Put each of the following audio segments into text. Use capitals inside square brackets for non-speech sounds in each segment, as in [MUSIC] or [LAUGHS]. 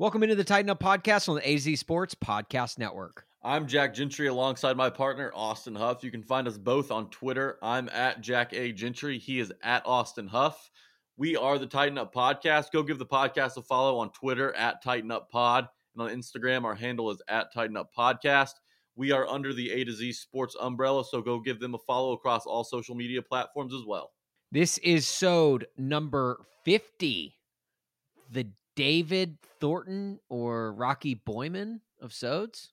Welcome into the Titan Up Podcast on the AZ Sports Podcast Network. I'm Jack Gentry alongside my partner, Austin Huff. You can find us both on Twitter. I'm at Jack A. Gentry. He is at Austin Huff. We are the Titan Up Podcast. Go give the podcast a follow on Twitter at Titan Up Pod. And on Instagram, our handle is at Titan Up Podcast. We are under the A to Z Sports umbrella, so go give them a follow across all social media platforms as well. This is Sode number 50. The David Thornton or Rocky Boiman of Sodes.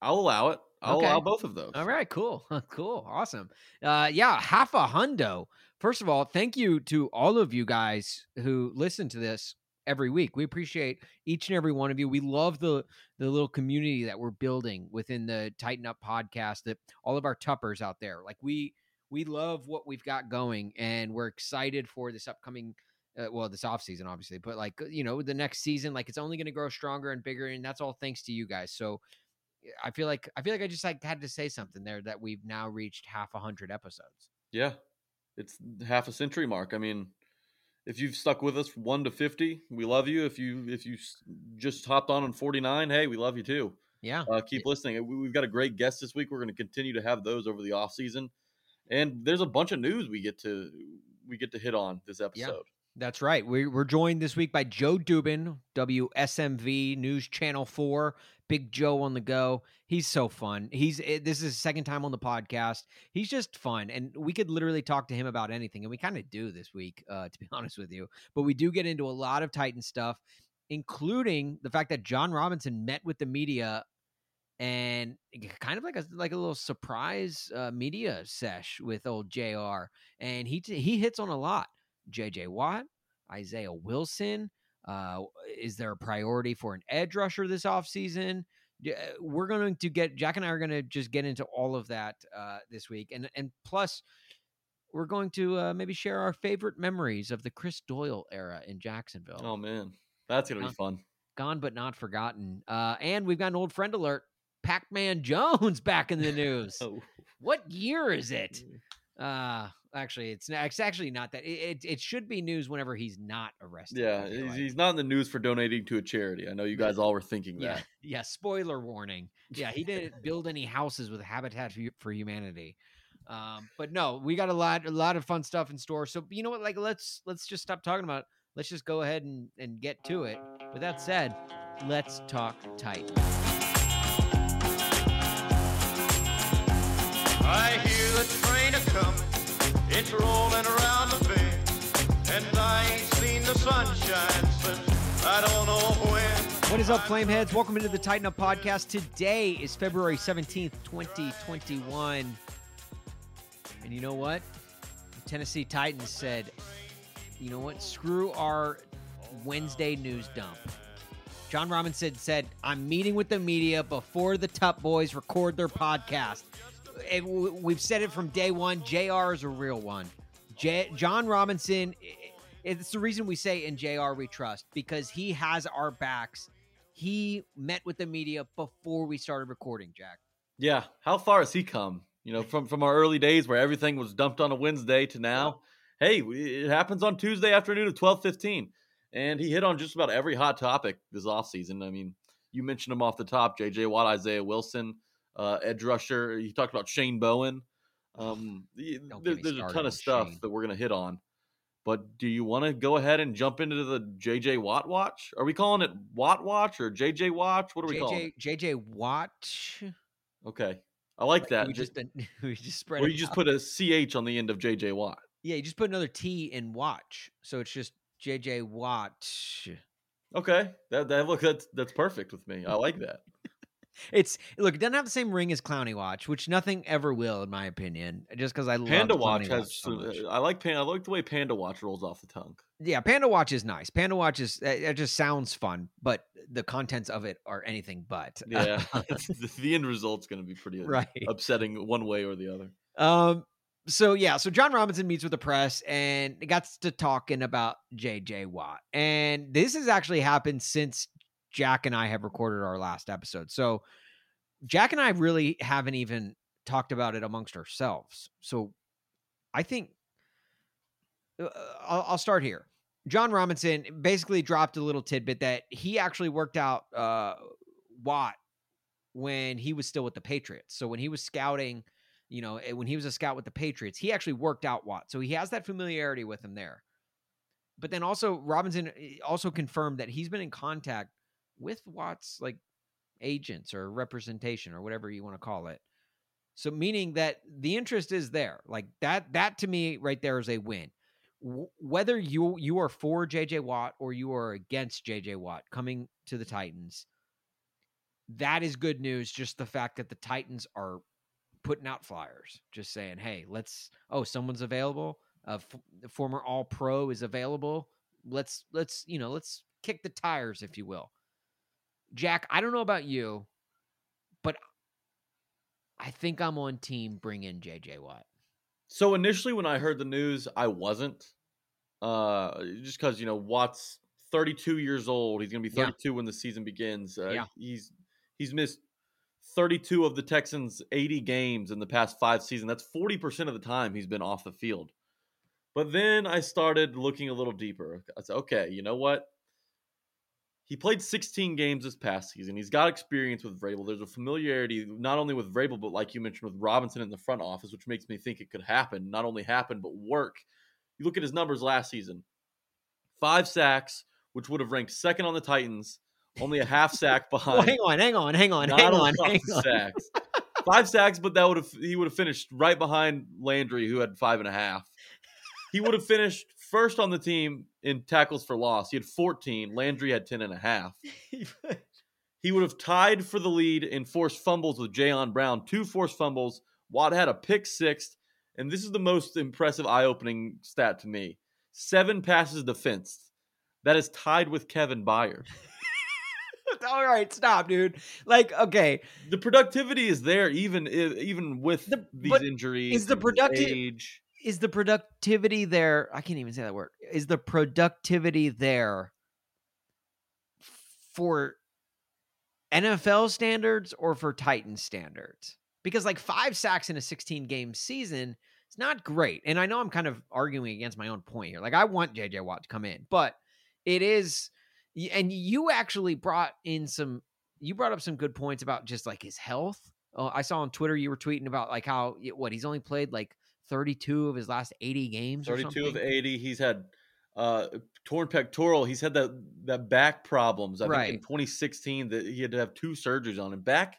I'll allow it. I'll Okay. allow both of those. All right, cool. [LAUGHS] cool. Awesome. Uh yeah, half a hundo. First of all, thank you to all of you guys who listen to this every week. We appreciate each and every one of you. We love the the little community that we're building within the Titan Up podcast that all of our tuppers out there. Like we we love what we've got going and we're excited for this upcoming uh, well this off season obviously but like you know the next season like it's only going to grow stronger and bigger and that's all thanks to you guys so I feel like I feel like I just like had to say something there that we've now reached half a hundred episodes. Yeah, it's half a century mark. I mean, if you've stuck with us one to fifty, we love you. If you if you just hopped on on forty nine, hey, we love you too. Yeah, Uh, keep listening. We- We've got a great guest this week. We're going to continue to have those over the off season, and there's a bunch of news we get to we get to hit on this episode. That's right. We, we're joined this week by Joe Dubin, WSMV News Channel Four. Big Joe on the go. He's so fun. He's eh, this is his second time on the podcast. He's just fun, and we could literally talk to him about anything, and we kind of do this week, uh, to be [LAUGHS] honest with you. But we do get into a lot of Titan stuff, including the fact that Jon Robinson met with the media and kind of like a like a little surprise uh, media sesh with old Jr. And he he hits on a lot. J.J. Watt, Isaiah Wilson. Uh, is there a priority for an edge rusher this offseason? Yeah, We're going to get Jack and I are going to just get into all of that uh, this week, and and plus we're going to uh, maybe share our favorite memories of the Chris Doyle era in Jacksonville Oh man, that's going to Huh. be fun. gone but not forgotten. Uh, and we've got an old friend alert. Pac-Man Jones [LAUGHS] back in the news. [LAUGHS] Oh, What year is it? Uh, actually, it's, not, it's actually not that. It, it, it should be news whenever he's not arrested. yeah, he's, like. he's not in the news for donating to a charity. I know you guys all were thinking yeah, that. yeah. Spoiler warning. Yeah, he [LAUGHS] didn't build any houses with Habitat for, for Humanity. Um, but no, we got a lot, a lot of fun stuff in store. So you know what? Like, let's let's just stop talking about. It. Let's just go ahead and and get to it. With that said, let's talk tight. I hear the train a coming, it's rolling around the bend, and I ain't seen the sunshine since I don't know when. What is up, Flameheads? Welcome into the Titan Up Podcast. Today is February 17th, 2021. And you know what? The Tennessee Titans said, you know what? Screw our Wednesday news dump. Jon Robinson said, I'm meeting with the media before the Tup Boys record their podcast. And w- we've said it from day one. JR is a real one. J- Jon Robinson, it's the reason we say in JR we trust because he has our backs. He met with the media before we started recording, Jack. Yeah, how far has he come? You know, from from our early days where everything was dumped on a Wednesday to now. Hey, it happens on Tuesday afternoon at twelve fifteen, and he hit on just about every hot topic this offseason. I mean, you mentioned him off the top: J.J. Watt, Isaiah Wilson, uh, edge rusher. He talked about Shane Bowen. Um, there- there's a ton of stuff Shane. that we're gonna hit on. But do you want to go ahead and jump into the J.J. Watt watch? Are we calling it Watt watch or J.J. watch? What are we calling JJ it? JJ Watt. Okay, I like that. We Just- just [LAUGHS] we just spread or you just out. put a ch on the end of JJ Watt. yeah, you just put another T in watch, so it's just JJ Watt. Okay, that that look that's that's perfect with me. I like that. It's look, it doesn't have the same ring as Clowney Watch, which nothing ever will, in my opinion. Just because I Panda Watch Clowney has. so much. I like Panda. I like the way Panda Watch rolls off the tongue. yeah, Panda Watch is nice. Panda Watch is it it just sounds fun, but the contents of it are anything but. [LAUGHS] Yeah, [LAUGHS] the end result's going to be pretty right. upsetting one way or the other. Um. So yeah, so Jon Robinson meets with the press and got to talking about JJ Watt, and this has actually happened since Jack and I have recorded our last episode. So Jack and I really haven't even talked about it amongst ourselves. So I think uh, I'll, I'll start here. Jon Robinson basically dropped a little tidbit that he actually worked out uh, Watt when he was still with the Patriots. So when he was scouting, you know, eh, when he was a scout with the Patriots, he actually worked out Watt. So he has that familiarity with him there. But then also Robinson eh, also confirmed that he's been in contact with Watt's like agents or representation or whatever you want to call it. So meaning that the interest is there. Like that that to me right there is a win. W- whether you you are for JJ Watt or you are against JJ Watt coming to the Titans, that is good news just the fact that the Titans are putting out flyers just saying, "Hey, let's oh, someone's available. A f- former all pro is available. Let's let's, you know, let's kick the tires if you will." Jack, I don't know about you, but I think I'm on team bring in JJ Watt. So initially, when I heard the news, I wasn't. Uh, just because you know Watt's 32 years old, he's going to be Yeah. 32 when the season begins. Uh, Yeah. he's he's missed 32 of the Texans' 80 games in the past five seasons. That's 40 percent of the time he's been off the field. But then I started looking a little deeper. I said, okay, you know what? He played 16 games this past season. He's got experience with Vrabel. There's a familiarity not only with Vrabel, but like you mentioned with Robinson in the front office, which makes me think it could happen. Not only happen, but work. You look at his numbers last season five sacks, which would have ranked second on the Titans, only a half sack [LAUGHS] Well, behind. hang on, hang on, hang on, Not hang on, hang on. sacks. [LAUGHS] Five sacks, but that would have he would have finished right behind Landry, who had five and a half. He would have finished first on the team in tackles for loss. He had 14. Landry had 10 and a half. [LAUGHS] He would have tied for the lead in forced fumbles with Jayon Brown, two forced fumbles. Watt had a pick six, and this is the most impressive eye-opening stat to me: seven passes defensed. That is tied with Kevin Byard. [LAUGHS] All right, stop, dude. Like, okay, The productivity is there, even even with The- these injuries. is the and producti- age. Is the productivity there? I can't even say that word. Is the productivity there for NFL standards or for Titan standards? Because like five sacks in a 16 game season, it's not great. And I know I'm kind of arguing against my own point here. Like I want JJ Watt to come in, but it is and you actually brought in some you brought up some good points about just like his health. Oh, I saw on Twitter you were tweeting about like how what he's only played like 32 of his last 80 games or 32 of 80. He's had uh torn pectoral. He's had that that back problems. I think in 2016 that he had to have two surgeries on him. Back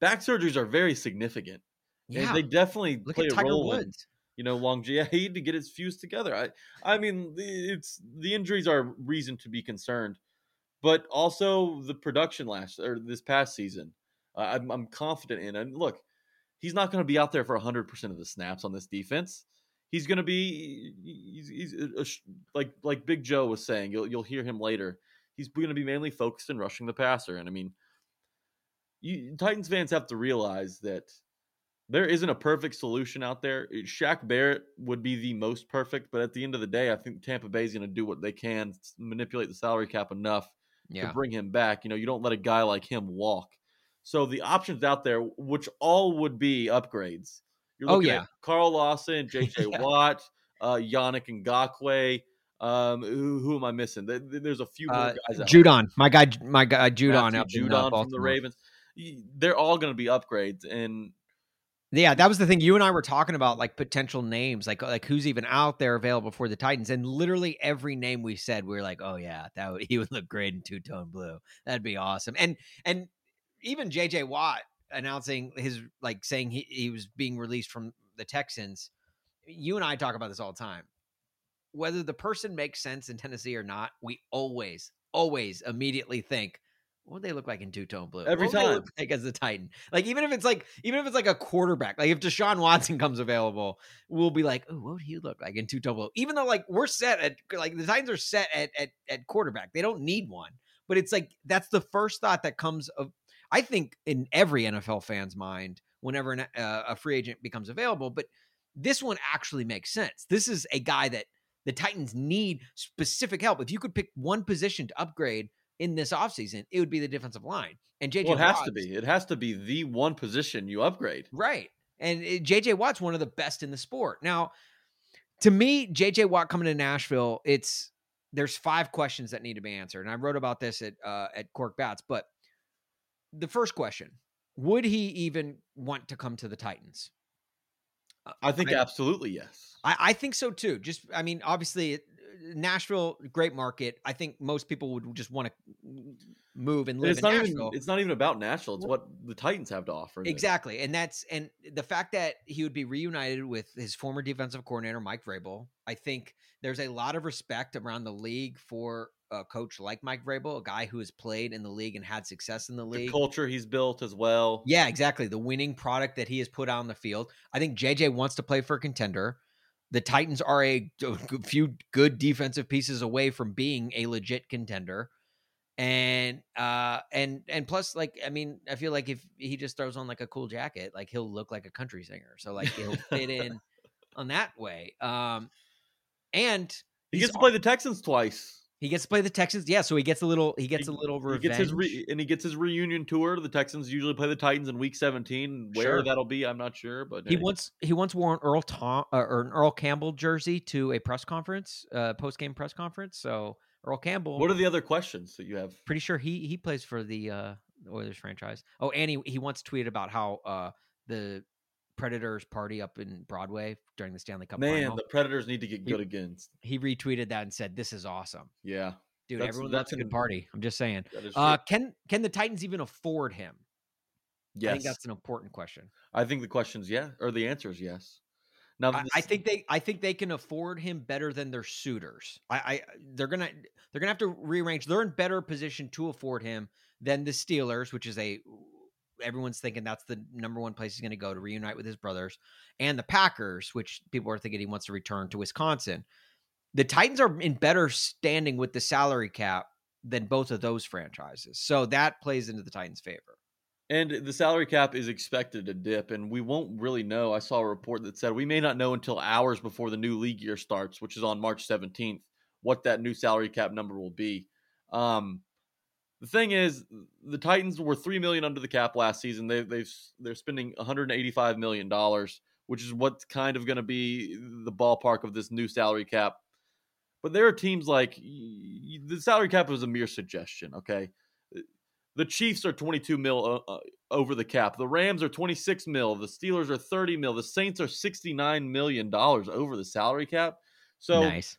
back surgeries are very significant. And Yeah. they definitely Look play at a Tiger role in Woods. you know long [LAUGHS] he had to get his fused together. I I mean the- it's the injuries are reason to be concerned, but also the production last or this past season. Uh, I'm I'm confident in. And look, he's not going to be out there for 100 percent of the snaps on this defense. He's going to be he's, he's a- a like like Big Joe was saying. You'll you'll hear him later. He's going to be mainly focused in rushing the passer. And I mean, you Titans fans have to realize that there isn't a perfect solution out there. Uh, Shaq Barrett would be the most perfect, but at the end of the day, I think Tampa Bay is going to do what they can, manipulate the salary cap enough Yeah. to bring him back. You know, you don't let a guy like him walk. So the options out there, which all would be upgrades. You're Oh, yeah. at Carl Lawson, [LAUGHS] J.J. Yeah. Watt, uh, Yannick Ngakoue. Um, who, who am I missing? There's a few more Uh, guys out there. Judon, my guy, my guy, Judon up uh, Judon from the Ravens. They're all going to be upgrades, and Yeah, that was the thing. You and I were talking about like potential names, like like who's even out there available for the Titans, and literally every name we said, we were like, oh yeah, that would, [LAUGHS] he would look great in two tone blue. That'd be awesome. And and even JJ Watt announcing his like saying he, he was being released from the Texans. You and I talk about this all the time. Whether the person makes sense in Tennessee or not, we always, always immediately think, what would they look like in two tone blue? Every What would they look time. like as the Titan. Like even if it's like even if it's like a quarterback, like if Deshaun Watson comes available, we'll be like, oh, what would he look like in two tone blue? Even though like we're set at like the Titans are set at at at quarterback, they don't need one. But it's like that's the first thought that comes of I think in every NFL fan's mind whenever an, uh, a free agent becomes available. But this one actually makes sense. This is a guy that the Titans need specific help. If you could pick one position to upgrade in this offseason, it would be the defensive line. And JJ well, it has to be. It has to be the one position you upgrade. Right. And it- JJ Watt's one of the best in the sport. Now, to me, JJ Watt coming to Nashville, it's there's five questions that need to be answered, and I wrote about this at uh, at Cork Bats. But the first question: Would he even want to come to the Titans? Uh, I think I- absolutely yes. I, I think so too. Just, I mean, obviously, Nashville, great market. I think most people would just want to move and And live it's in not Nashville. even it's not even about Nashville. It's what the Titans have to offer. Exactly. And that's and the fact that he would be reunited with his former defensive coordinator Mike Vrabel, I think there's a lot of respect around the league for a coach like Mike Vrabel, a guy who has played in the league and had success in the The league. culture he's built as well. Yeah, exactly. The winning product that he has put out on the field. I think JJ wants to play for a contender. The Titans are a few good defensive pieces away from being a legit contender. And uh and and plus like I mean I feel like if he just throws on like a cool jacket like he'll look like a country singer so like he'll fit in [LAUGHS] on that way um and He gets to play the Texans twice. He gets to play the Texans yeah so he gets a little he gets a little He revenge gets his re- and he gets his reunion tour. The Texans usually play the Titans in Week 17. Where Sure. that'll be, I'm not sure, but He hey. once he once wore an Earl Tom uh, or an Earl Campbell jersey to a press conference, uh, post game press conference. So Earl Campbell, What are the other questions that you have? pretty sure he he plays for the uh, Oilers franchise. Oh, and he he once tweeted about how uh, the Predators party up in Broadway during the Stanley Cup Man, final. the Predators need to get He- good again. He retweeted that and said, "This is awesome, Yeah, dude. That's- everyone that's a good party." I'm just saying. Uh, can can the Titans even afford him? yes. I think that's an important question. I think the question's yeah, or the answer is yes. Now, I, I think they I think they can afford him better than their suitors. I, I they're gonna they're gonna have to rearrange. They're in better position to afford him than the Steelers, which is a everyone's thinking that's the number one place he's gonna go to reunite with his brothers, and the Packers, which people are thinking he wants to return to Wisconsin. The Titans are in better standing with the salary cap than both of those franchises. So that plays into the Titans' favor. And the salary cap is expected to dip, and we won't really know. I saw a report that said we may not know until hours before the new league year starts, which is on March 17th, what that new salary cap number will be. Um, the thing is, the Titans were three million under the cap last season. They, they've they're spending 185 million dollars, which is what's kind of going to be the ballpark of this new salary cap. But there are teams like the salary cap was a mere suggestion. Okay, the Chiefs are 22 mil uh, uh, over the cap. The Rams are 26 mil. The Steelers are 30 mil. The Saints are 69 million dollars over the salary cap. So nice.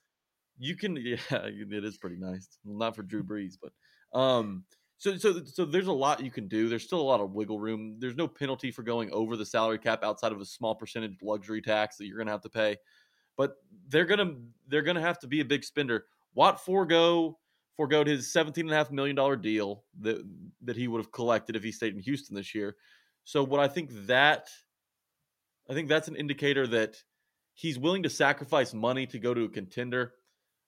you can, [LAUGHS] yeah, it is pretty nice. Well, not for Drew Brees, but um, so so so there's a lot you can do. There's still a lot of wiggle room. There's no penalty for going over the salary cap outside of a small percentage luxury tax that you're gonna have to pay. But they're gonna they're gonna have to be a big spender. Watt forego foregoed his seventeen and a half million dollar deal that that he would have collected if he stayed in Houston this year. So what I think that I think that's an indicator that he's willing to sacrifice money to go to a contender.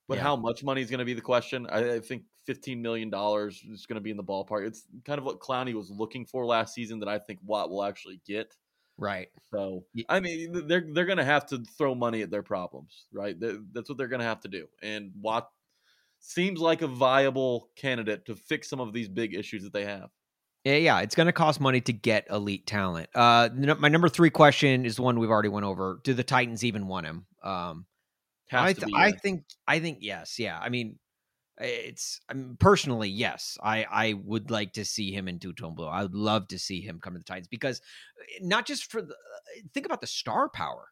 But Yeah. how much money is going to be the question? I, I think fifteen million dollars is going to be in the ballpark. It's kind of what Clowney was looking for last season that I think Watt will actually get. Right. So I mean, they're they're going to have to throw money at their problems, right? Th- That's what they're going to have to do. And Watt seems like a viable candidate to fix some of these big issues that they have. Yeah, yeah, it's going to cost money to get elite talent. Uh, my number three question is one we've already went over. Do the Titans even want him? Um, I, th- be. I think, I think yes. Yeah, I mean, it's I mean, personally yes. I I would like to see him in two tone blue. I would love to see him come to the Titans because eh, not just for the think about the star power.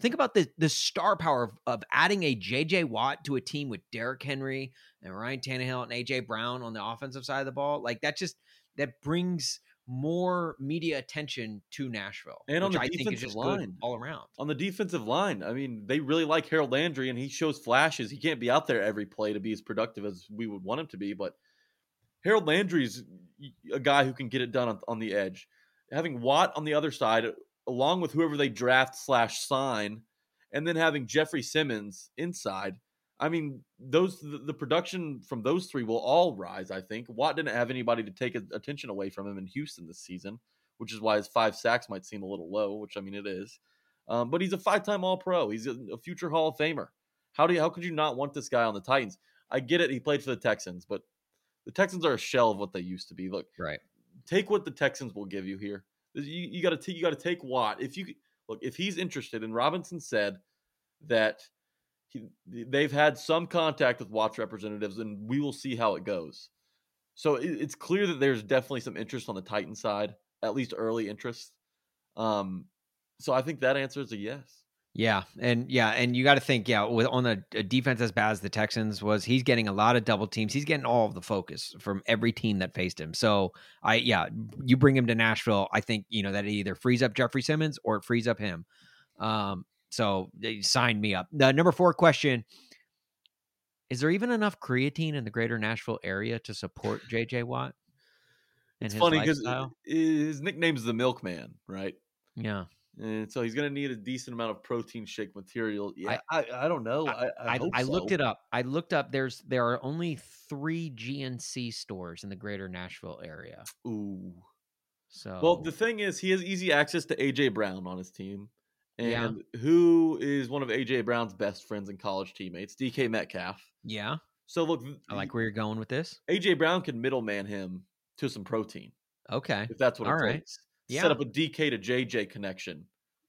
Think about the the star power of, of adding a JJ Watt to a team with Derrick Henry and Ryan Tannehill and AJ Brown on the offensive side of the ball. Like that just that brings more media attention to Nashville, And on which the I think is defensive just line. all around. on the defensive line, I mean, they really like Harold Landry, and he shows flashes. He can't be out there every play to be as productive as we would want him to be, but Harold Landry's a guy who can get it done on, on the edge. Having Watt on the other side, along with whoever they draft slash sign, and then having Jeffrey Simmons inside. I mean, those the, the production from those three will all rise. I think Watt didn't have anybody to take attention away from him in Houston this season, which is why his five sacks might seem a little low. Which I mean, it is. Um, but he's a five-time All-Pro. He's a, a future Hall of Famer. How do you, how could you not want this guy on the Titans? I get it. He played for the Texans, but the Texans are a shell of what they used to be. Look, Right. take what the Texans will give you here. You, you got to take you got to take Watt. If you look, if he's interested, and Robinson said that they've had some contact with Watts representatives, and we will see how it goes. So it, it's clear that there's definitely some interest on the Titan side, at least early interest. Um, so I think that answer is a yes. Yeah, and yeah, and you got to think, yeah, with on a, a, defense as bad as the Texans was, he's getting a lot of double teams. He's getting all of the focus from every team that faced him. So I, yeah, you bring him to Nashville, I think you know that it either frees up Jeffrey Simmons or it frees up him. Um, so they sign me up. The number four question: Is there even enough creatine in the greater Nashville area to support JJ Watt? it's funny because his nickname is the Milkman, right? Yeah. And so he's going to need a decent amount of protein shake material. Yeah, I, I, I don't know. I I, I, I looked it up. I looked up. There's there are only three GNC stores in the greater Nashville area. Ooh. So well, the thing is, he has easy access to AJ Brown on his team, and yeah. who is one of AJ Brown's best friends and college teammates, DK Metcalf. Yeah. So look, I like where you're going with this. AJ Brown can middleman him to some protein. Okay. If that's what All it right. takes yeah. set up a DK to JJ connection.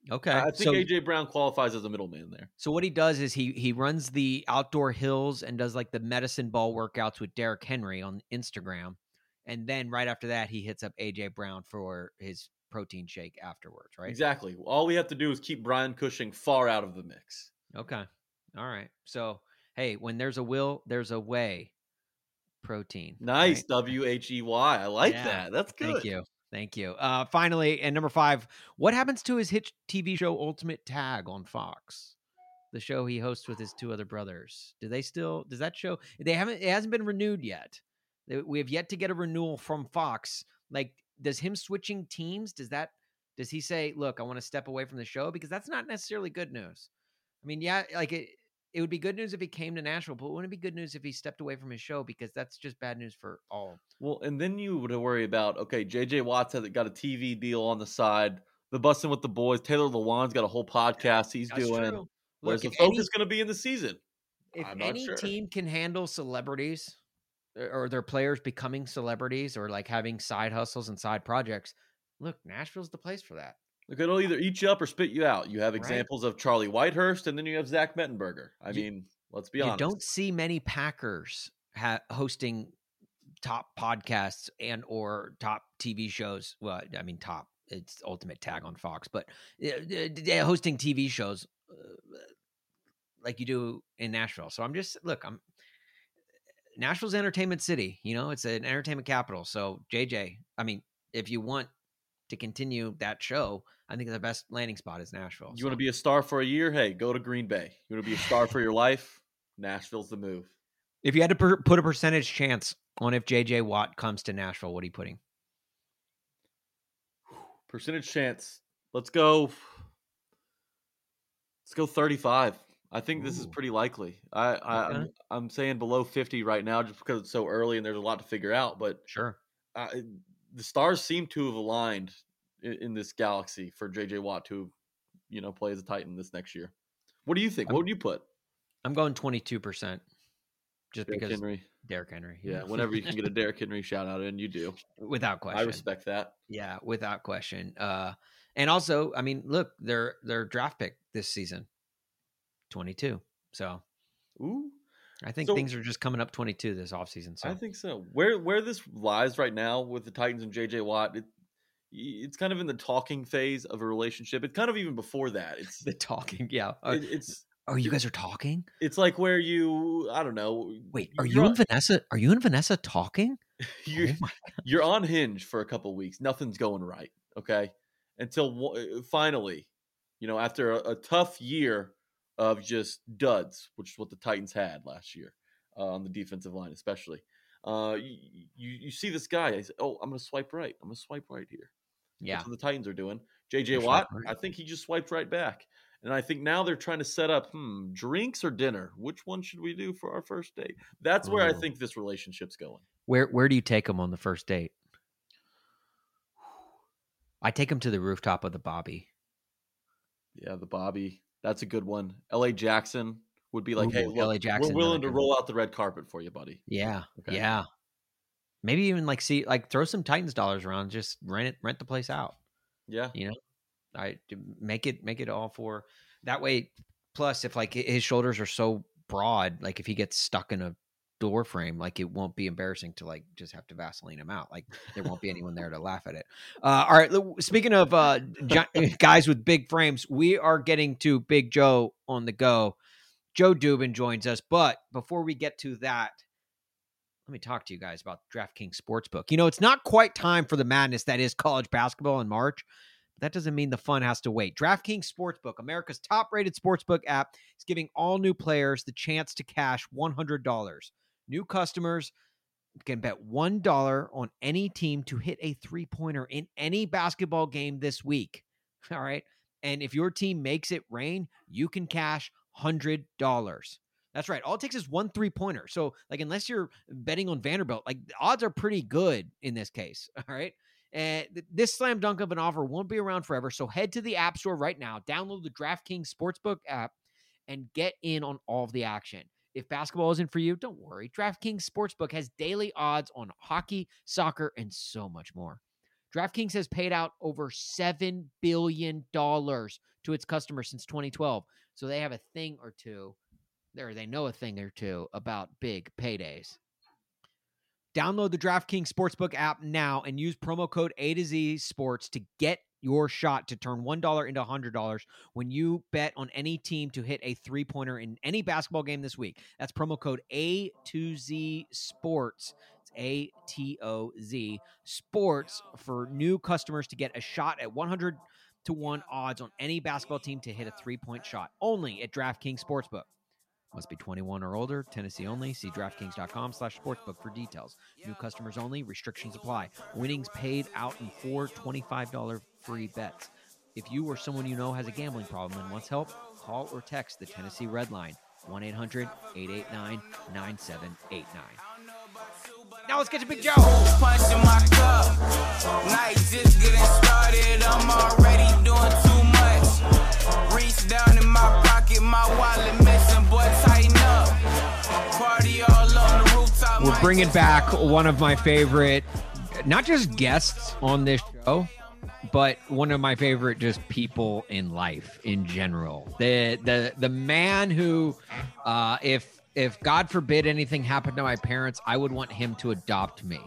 Okay, I think so, AJ Brown qualifies as a middleman there. So what he does is he he runs the outdoor hills and does like the medicine ball workouts with Derrick Henry on Instagram, and then right after that he hits up AJ Brown for his protein shake afterwards. Right? Exactly. All we have to do is keep Brian Cushing far out of the mix. Okay. All right. So hey, when there's a will, there's a way. Protein. Nice. W H E Y. I like yeah. that. That's good. Thank you. Thank you. Uh, finally, and number five, what happens to his hit TV show Ultimate Tag on Fox? The show he hosts with his two other brothers. Do they still? Does that show? They haven't. It hasn't been renewed yet. We have yet to get a renewal from Fox. Like, does him switching teams? Does that? Does he say, "Look, I want to step away from the show"? Because that's not necessarily good news. I mean, yeah, like it it would be good news if he came to Nashville, but wouldn't it be good news if he stepped away from his show because that's just bad news for all. Well, and then you would worry about okay, JJ Watts has got a TV deal on the side. The busting with the boys. Taylor Lewan's got a whole podcast he's that's doing. True. Where's Look, the focus going to be in the season? If any sure. team can handle celebrities or their players becoming celebrities or like having side hustles and side projects, look, Nashville's the place for that. Look, it'll either eat you up or spit you out. You have examples right. of Charlie Whitehurst, and then you have Zach Mettenberger. I you, mean, let's be honest. You don't see many Packers ha- hosting top podcasts and or top TV shows. Well, I mean, top. It's Ultimate Tag on Fox, but uh, hosting TV shows uh, like you do in Nashville. So I'm just look. I'm Nashville's entertainment city. You know, it's an entertainment capital. So JJ, I mean, if you want to continue that show, I think the best landing spot is Nashville. You so. want to be a star for a year? Hey, go to Green Bay. You want to be a star for your [LAUGHS] life? Nashville's the move. If you had to per- put a percentage chance on if JJ Watt comes to Nashville, what are you putting? Percentage chance. Let's go. Let's go 35. I think Ooh. this is pretty likely. I, I okay. I'm, I'm, saying below 50 right now just because it's so early and there's a lot to figure out. But sure, the stars seem to have aligned in, in, this galaxy for JJ Watt to, you know, play as a Titan this next year. What do you think? I'm, what would you put? I'm going 22 percent, just Derrick because Henry. Derrick Henry. Yeah, [LAUGHS] whenever you can get a Derrick Henry shout out, and you do, without question. I respect that. Yeah, without question. Uh, and also, I mean, look, their their draft pick this season, 22. So, ooh, I think so, things are just coming up 22 this offseason. So I think so. Where where this lies right now with the Titans and JJ Watt, it, it's kind of in the talking phase of a relationship. It's kind of even before that. [LAUGHS] It's the talking, yeah. It, it's oh, you guys are talking. It's like where you, I don't know. Wait, are you on, and Vanessa? Are you and Vanessa talking? [LAUGHS] you're oh [LAUGHS] you're on Hinge for a couple weeks. Nothing's going right. Okay, until uh, finally, you know, after a, a tough year of just duds, which is what the Titans had last year uh, on the defensive line, especially. Uh, you, you, you see this guy. I say, oh, I'm going to swipe right. I'm going to swipe right here. Yeah, That's what the Titans are doing. JJ Watt, right. I think he just swiped right back. And I think now they're trying to set up, hmm, drinks or dinner? Which one should we do for our first date? That's where I oh. think this relationship's going. Where Where do you take them on the first date? I take them to the rooftop of the Bobby. Yeah, the Bobby. That's a good one. L.A. Jackson would be like, Ooh, "Hey, L.A. Jackson, we're willing to roll out the red carpet for you, buddy." Yeah, okay. yeah. Maybe even like see, like throw some Titans dollars around, just rent it, rent the place out. Yeah, you know, I make it make it all for that way. Plus, if like his shoulders are so broad, like if he gets stuck in a door frame, like it won't be embarrassing to like just have to Vaseline him out. Like there won't be anyone there to laugh at it. Uh, all right. Speaking of uh, [LAUGHS] guys with big frames, we are getting to Big Joe on the go. Joe Dubin joins us, but before we get to that, let me talk to you guys about DraftKings Sportsbook. You know, it's not quite time for the madness that is college basketball in March. But that doesn't mean the fun has to wait. DraftKings Sportsbook, America's top rated sportsbook app, is giving all new players the chance to cash $100. New customers can bet $1 on any team to hit a three pointer in any basketball game this week. [LAUGHS] All right. And if your team makes it rain, you can cash $100. That's right. All it takes is one three pointer. So, like, unless you're betting on Vanderbilt, like, the odds are pretty good in this case. [LAUGHS] All right. And th- this slam dunk of an offer won't be around forever. So, head to the App Store right now, download the DraftKings Sportsbook app, and get in on all of the action. If basketball isn't for you, don't worry. DraftKings Sportsbook has daily odds on hockey, soccer, and so much more. DraftKings has paid out over $7 billion to its customers since 2012. So they have a thing or two, or they know a thing or two about big paydays. Download the DraftKings Sportsbook app now and use promo code A to Z Sports to get your shot to turn $1 into $100 when you bet on any team to hit a three pointer in any basketball game this week. That's promo code A to Z Sports. It's A T O Z Sports for new customers to get a shot at 100 to 1 odds on any basketball team to hit a three point shot only at DraftKings Sportsbook. Must be 21 or older. Tennessee only. See DraftKings.com slash sportsbook for details. New customers only. Restrictions apply. Winnings paid out in four $25 free bets. If you or someone you know has a gambling problem and wants help, call or text the Tennessee Red Line 1 800 889 9789. Now let's get to Big Joe. punch in my cup. Night just getting started. I'm already doing too much. Reach down in my pocket, my wallet missing, boy, tighten up. Party all on the rooftop. We're bringing back one of my favorite, not just guests on this show, but one of my favorite just people in life in general. The the the man who, uh, if if God forbid anything happened to my parents, I would want him to adopt me.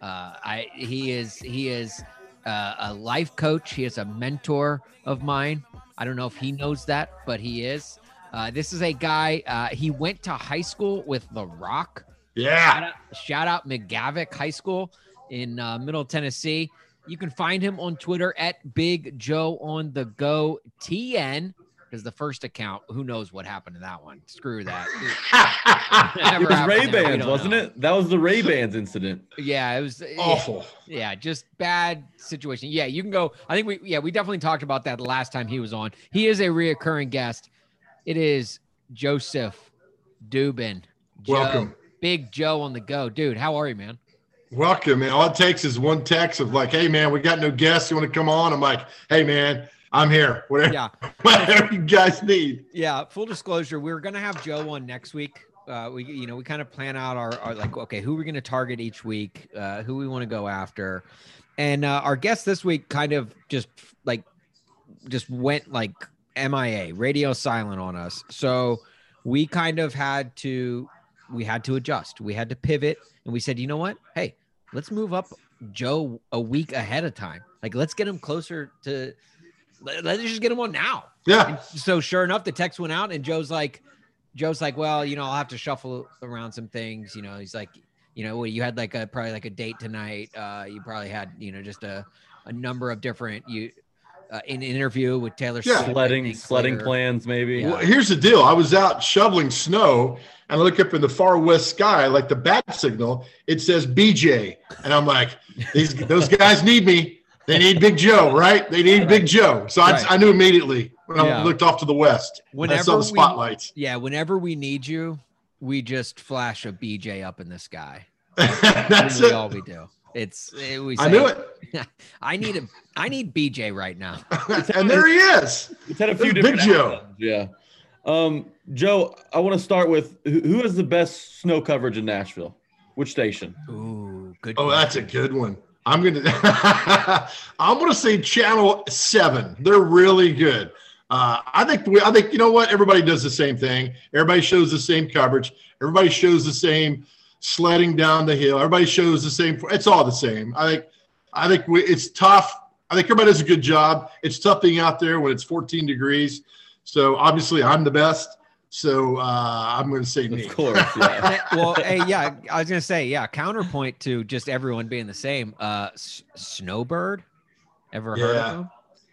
Uh, I he is he is uh, a life coach. He is a mentor of mine. I don't know if he knows that, but he is. Uh, this is a guy. Uh, he went to high school with The Rock. Shout Yeah. out, shout out McGavock High School in uh, Middle Tennessee. You can find him on Twitter at Big Joe on the Go TN because the first account, who knows what happened to that one? Screw that. [LAUGHS] Never It was Ray there. Bans, wasn't know. it? That was the [LAUGHS] Ray Bans incident. Yeah, it was Awful. Yeah, just bad situation. Yeah, you can go. I think we yeah we definitely talked about that the last time he was on. He is a reoccurring guest. It is Joseph Dubin. Joe, Welcome. Big Joe on the go, dude. How are you, man? Welcome, man. All it takes is one text of like, "Hey, man, we got no guests. You want to come on?" I'm like, "Hey, man, I'm here. Whatever, Yeah. [LAUGHS] whatever you guys need." Yeah, full disclosure, we are gonna have Joe on next week. Uh, we you know we kind of plan out our, our like okay who we're gonna target each week, uh, who we want to go after, and uh, our guest this week kind of just like just went like MIA, radio silent on us. So we kind of had to we had to adjust. We had to pivot, and we said, you know what? Hey, let's move up Joe a week ahead of time. Like let's get him closer to. Let- Let's just get him on now. Yeah, And so sure enough, the text went out, and Joe's like, Joe's like, well, you know, I'll have to shuffle around some things. You know, he's like, you know, you had like a probably like a date tonight. Uh, you probably had, you know, just a a number of different you uh, in an interview with Taylor Yeah. Swift. I Sledding, sledding later. plans, maybe. Yeah. Well, here's the deal. I was out shoveling snow, and I look up in the far west sky, like the bat signal. It says BJ, and I'm like, "These those guys need me. They need Big Joe, right? They need Big Joe." So I, Right. I knew immediately when Yeah. I looked off to the west. and I Whenever saw the we- spotlights. Yeah, whenever we need you, we just flash a BJ up in the sky. [LAUGHS] That's really it. all we do. It's it, we I knew it, [LAUGHS] I need a I need BJ right now. [LAUGHS] and there he is. It's had a few Big different Joe. outcomes, Yeah. Um, Joe, I want to start with who who has the best snow coverage in Nashville? Which station? Ooh, good. Oh, that's a good one. I'm gonna [LAUGHS] I'm gonna say Channel Seven. They're really good. Uh, I think we, I think you know what everybody does the same thing. Everybody shows the same coverage. Everybody shows the same sledding down the hill. Everybody shows the same. It's all the same. I think I think we, it's tough. I think everybody does a good job. It's tough being out there when it's 14 degrees. So obviously I'm the best. So uh, I'm going to say me. Of course, yeah. [LAUGHS] well, hey, yeah, I was gonna say, yeah. Counterpoint to just everyone being the same. Uh, S- Snowbird, ever heard of him?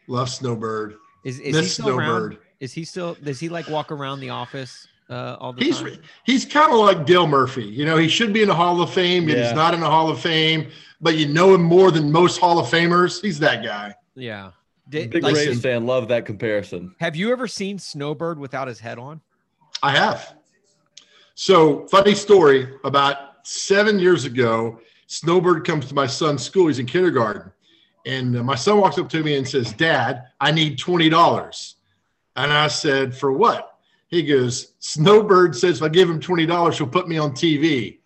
Love Snowbird. Is is he Miss still around? Snowbird. Is he still? Does he like walk around the office uh, all the He's time? he's kind of like Dale Murphy. You know, he should be in the Hall of Fame, and Yeah. he's not in the Hall of Fame. But you know him more than most Hall of Famers. He's that guy. Yeah. Did, Big like, Rays fan, love that comparison. have you ever seen Snowbird without his head on? I have. So, funny story about seven years ago, Snowbird comes to my son's school. He's in kindergarten. And uh, my son walks up to me and says, Dad, I need $20. And I said, For what? He goes, Snowbird says if I give him $20, he'll put me on TV.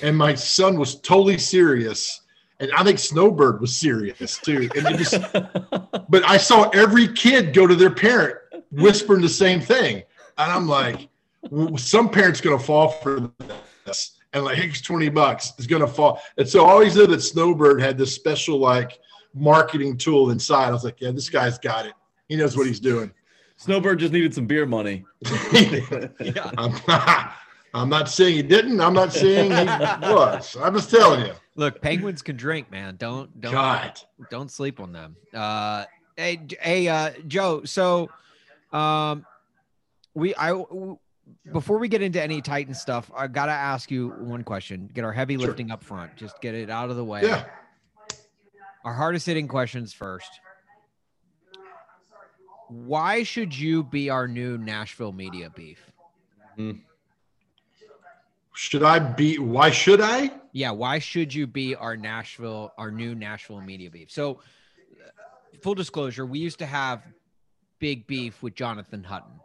And my son was totally serious. And I think Snowbird was serious too. Just, [LAUGHS] but I saw every kid go to their parent whispering the same thing. And I'm like, some parent's going to fall for this. And like, here's 20 bucks is going to fall. And so I always knew that Snowbird had this special like marketing tool inside. I was like, yeah, this guy's got it. He knows what he's doing. Snowbird just needed some beer money. [LAUGHS] Yeah. I'm, I'm not saying he didn't. I'm not saying he was. I'm just telling you. Look, penguins can drink, man. Don't don't God. don't sleep on them. Uh, hey, hey, uh, Joe. So, um, we I w- before we get into any Titan stuff, I gotta ask you one question. Get our heavy Sure. lifting up front. Just get it out of the way. Yeah. Our hardest hitting questions first. Why should you be our new Nashville media beef? Should I be? Why should I? Yeah, why should you be our Nashville, our new Nashville media beef? So, uh, full disclosure, we used to have big beef with Jonathan Hutton.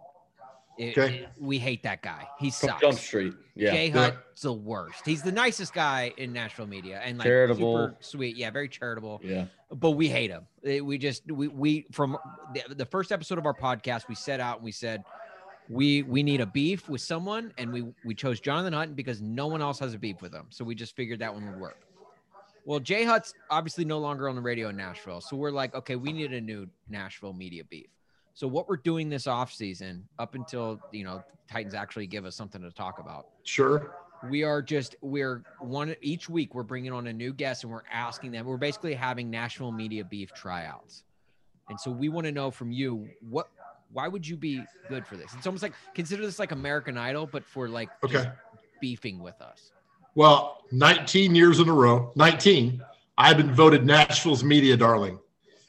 It- Okay. it- we hate that guy. He From sucks. Jump Street. Yeah. Jay Yeah. Hutt's the worst. He's the nicest guy in Nashville media and like Charitable. super sweet. Yeah, very charitable. Yeah. But we hate him. Eh, We just we we from the, the first episode of our podcast, we set out and we said we we need a beef with someone, and we we chose Jonathan Hutton because no one else has a beef with him. So we just figured that one would work. Well, Jay Hutt's obviously no longer on the radio in Nashville, so we're like, okay, we need a new Nashville media beef. So what we're doing this off season, up until you know Titans actually give us something to talk about, Sure. we are just we're one each week we're bringing on a new guest and we're asking them. We're basically having Nashville media beef tryouts, and so we want to know from you what why would you be good for this? It's almost like consider this like American Idol, but for like Okay. beefing with us. Well, 19 years in a row, 19, I've been voted Nashville's media darling.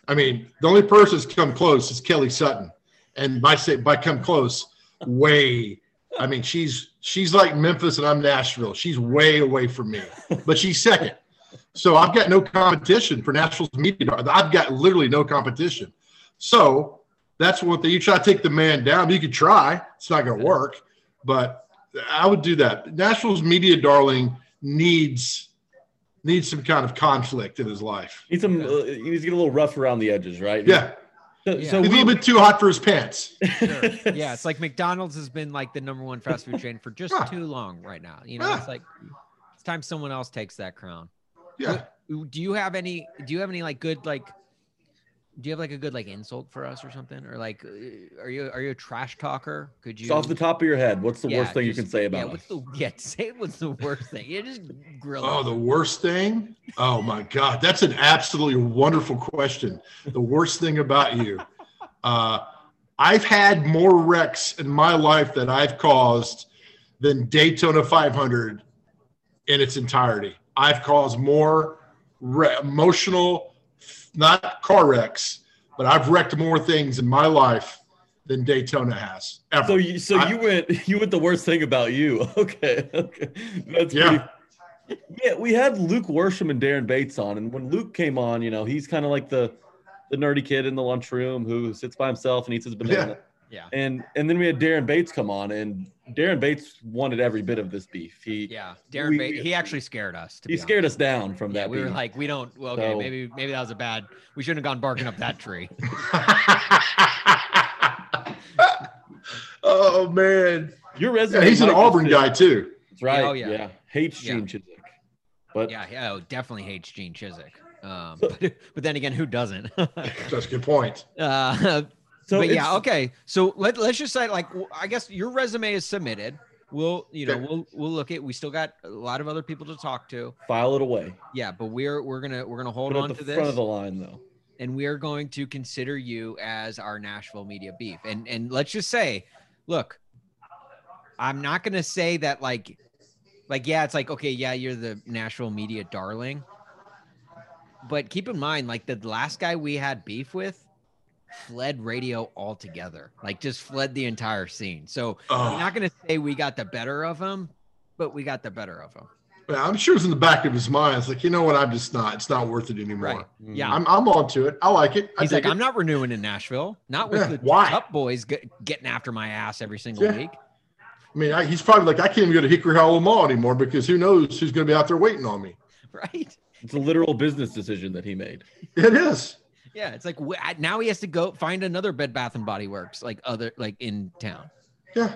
I mean, the only person that's come close is Kelly Sutton. And by say by come close, way. I mean, she's she's like Memphis and I'm Nashville. She's way away from me. But she's second. So I've got no competition for Nashville's media darling. I've got literally no competition. So that's one thing. You try to take the man down, you could try. It's not gonna work, but I would do that. Nashville's media darling needs needs some kind of conflict in his life. He's some. Uh, he's getting a little rough around the edges, right? Yeah, So, Yeah. so he's a little bit too hot for his pants. Sure. [LAUGHS] yeah, it's like McDonald's has been like the number one fast food chain for just Huh. too long right now. You know, Huh. it's like it's time someone else takes that crown. Yeah. Do you have any? Do you have any like good like? Do you have like a good like insult for us or something? Or like, uh, are you are you a trash talker? Could you? just off the top of your head, what's the Yeah, worst thing you can say yeah, about what's us? the yeah? [LAUGHS] Say what's the worst thing? Yeah, just grill. Oh, us. the worst thing? Oh my God, that's an absolutely wonderful question. The worst thing about you. Uh, I've had more wrecks in my life that I've caused than Daytona 500 in its entirety. I've caused more re- emotional, not car wrecks, but I've wrecked more things in my life than Daytona has. Ever. So you, so I- you went, [LAUGHS] you went the worst thing about you. [LAUGHS] Okay, okay, that's Yeah. pretty. Yeah, we had Luke Worsham and Darren Bates on, and when Luke came on, you know, he's kind of like the the nerdy kid in the lunchroom who sits by himself and eats his banana. yeah, And and then we had Darren Bates come on, and Darren Bates wanted every bit of this beef. He yeah. Darren, we- Ba- he actually scared us. To he be scared honest. us down from Yeah, that. we were like, we don't. Well, okay, So- maybe maybe that was a bad. We shouldn't have gone barking up that tree. [LAUGHS] Oh man, Your resume. yeah, he's an Auburn fit. guy too. That's right. Oh, yeah. yeah. Hates Yeah. Gene Chizik. But Yeah, yeah, oh, definitely hates Gene Chizik. Um, but, [LAUGHS] but then again, who doesn't? [LAUGHS] That's a good point. uh, so but yeah, okay. So let let's just say, like, I guess your resume is submitted. We'll, you know, we'll we'll look at. We still got a lot of other people to talk to. file it away. Yeah, but we're we're gonna we're gonna hold Put on at to the front of the line, though. and we are going to consider you as our Nashville media beef. And and let's just say, look, I'm not gonna say that like, like yeah, it's like okay, yeah, you're the Nashville media darling. But keep in mind, like the last guy we had beef with fled radio altogether, like just fled the entire scene. So I'm Oh, not gonna say we got the better of him, but we got the better of him. yeah, I'm sure it's in the back of his mind. It's like, you know what? I'm just not. It's not worth it anymore. Right. Mm-hmm. Yeah. I'm, I'm on to it. I like it. I He's like, it. I'm not renewing in Nashville. Not with Yeah, the why? Cup boys get, getting after my ass every single Yeah. week. I mean, I, he's probably like, I can't even go to Hickory Hollow Mall anymore because who knows who's going to be out there waiting on me. [LAUGHS] Right? It's a literal business decision that he made. It is. Yeah. It's like now he has to go find another Bed Bath and Body Works, like other like in town. Yeah.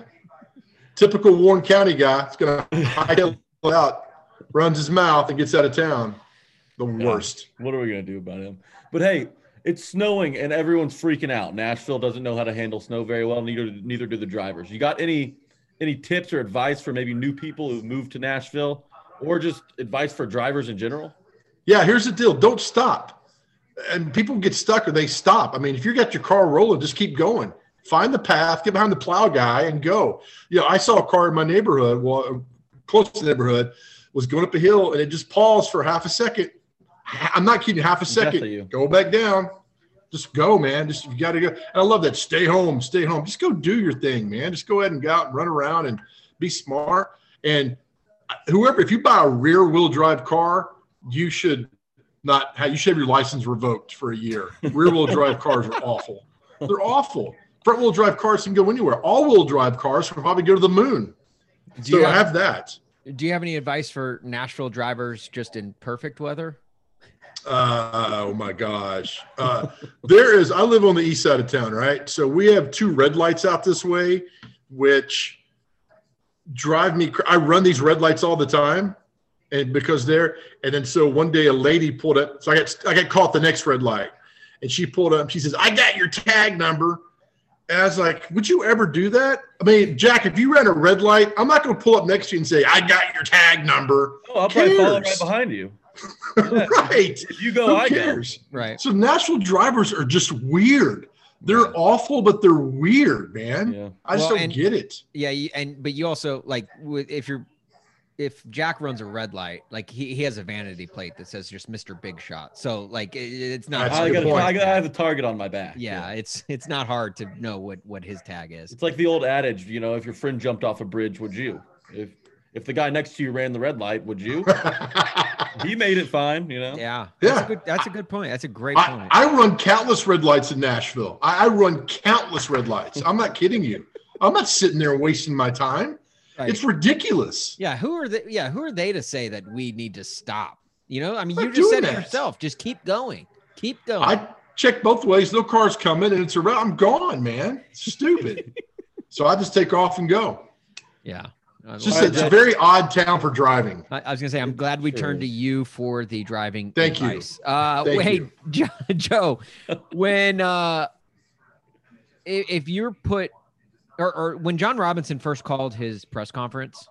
Typical Warren County guy. It's going to hightail out, runs his mouth, and gets out of town. The Yeah. worst. What are we gonna do about him? But hey, it's snowing and everyone's freaking out. Nashville doesn't know how to handle snow very well. Neither neither do the drivers. You got any any tips or advice for maybe new people who moved to Nashville, or just advice for drivers in general? Yeah, here's the deal. Don't stop. And people get stuck or they stop. I mean, if you got your car rolling, just keep going. Find the path, get behind the plow guy, and go. You know, I saw a car in my neighborhood, well, close to the neighborhood, was going up a hill and it just paused for half a second. I'm not kidding, half a second. Go back down. Just go, man. Just you got to go. And I love that. Stay home, stay home. Just go do your thing, man. Just go ahead and go out and run around and be smart. And uh, whoever, if you buy a rear wheel drive car, you should not how you should have your license revoked for a year. Rear wheel drive [LAUGHS] cars are awful. They're awful. Front wheel drive cars can go anywhere. All wheel drive cars can probably go to the moon. Do So you, have, have that. do you have any advice for Nashville drivers just in perfect weather? Uh, oh my gosh. Uh, there is, I live on the east side of town, right? So we have two red lights out this way, which drive me. cr- I run these red lights all the time. And because they're, and then so one day a lady pulled up. So I got, I got caught the next red light and she pulled up. She says, I got your tag number. And I was like, would you ever do that? I mean, Jack, if you ran a red light, I'm not going to pull up next to you and say, I got your tag number. Oh, I'll probably follow right behind you. [LAUGHS] Yeah. right. If you go, Who I go. cares? Right. So Nashville drivers are just weird. They're Yeah. awful, but they're weird, man. Yeah. I just Well, don't and- get it. Yeah, and but you also like with- if you're if Jack runs a red light, like he, he has a vanity plate that says just Mr. Big Shot. So like it, it's not. That's a I good got. I got I have a target on my back. yeah, it's it's not hard to know what what his tag is. It's like the old adage, you know, if your friend jumped off a bridge, would you? If if the guy next to you ran the red light, would you? [LAUGHS] he made it fine, you know. Yeah, that's Yeah. a good. That's a good point. That's a great point. I, I run countless red lights in Nashville. I, I run countless red lights. I'm not kidding you. I'm not sitting there wasting my time. Right. It's ridiculous. yeah, who are they? Yeah, who are they to say that we need to stop? You know, I mean, I'm you just said doing it yourself. Just keep going. Keep going. I check both ways. No car's coming, and it's around. I'm gone, man. It's stupid. [LAUGHS] so I just take off and go. yeah. Uh, It's just it's a very odd town for driving. I, I was gonna say, I'm glad we turned to you for the driving. Thank you. advice. Uh, Thank hey, you. [LAUGHS] Jo- Joe, when uh, if, if you're put, or, or when Jon Robinson first called his press conference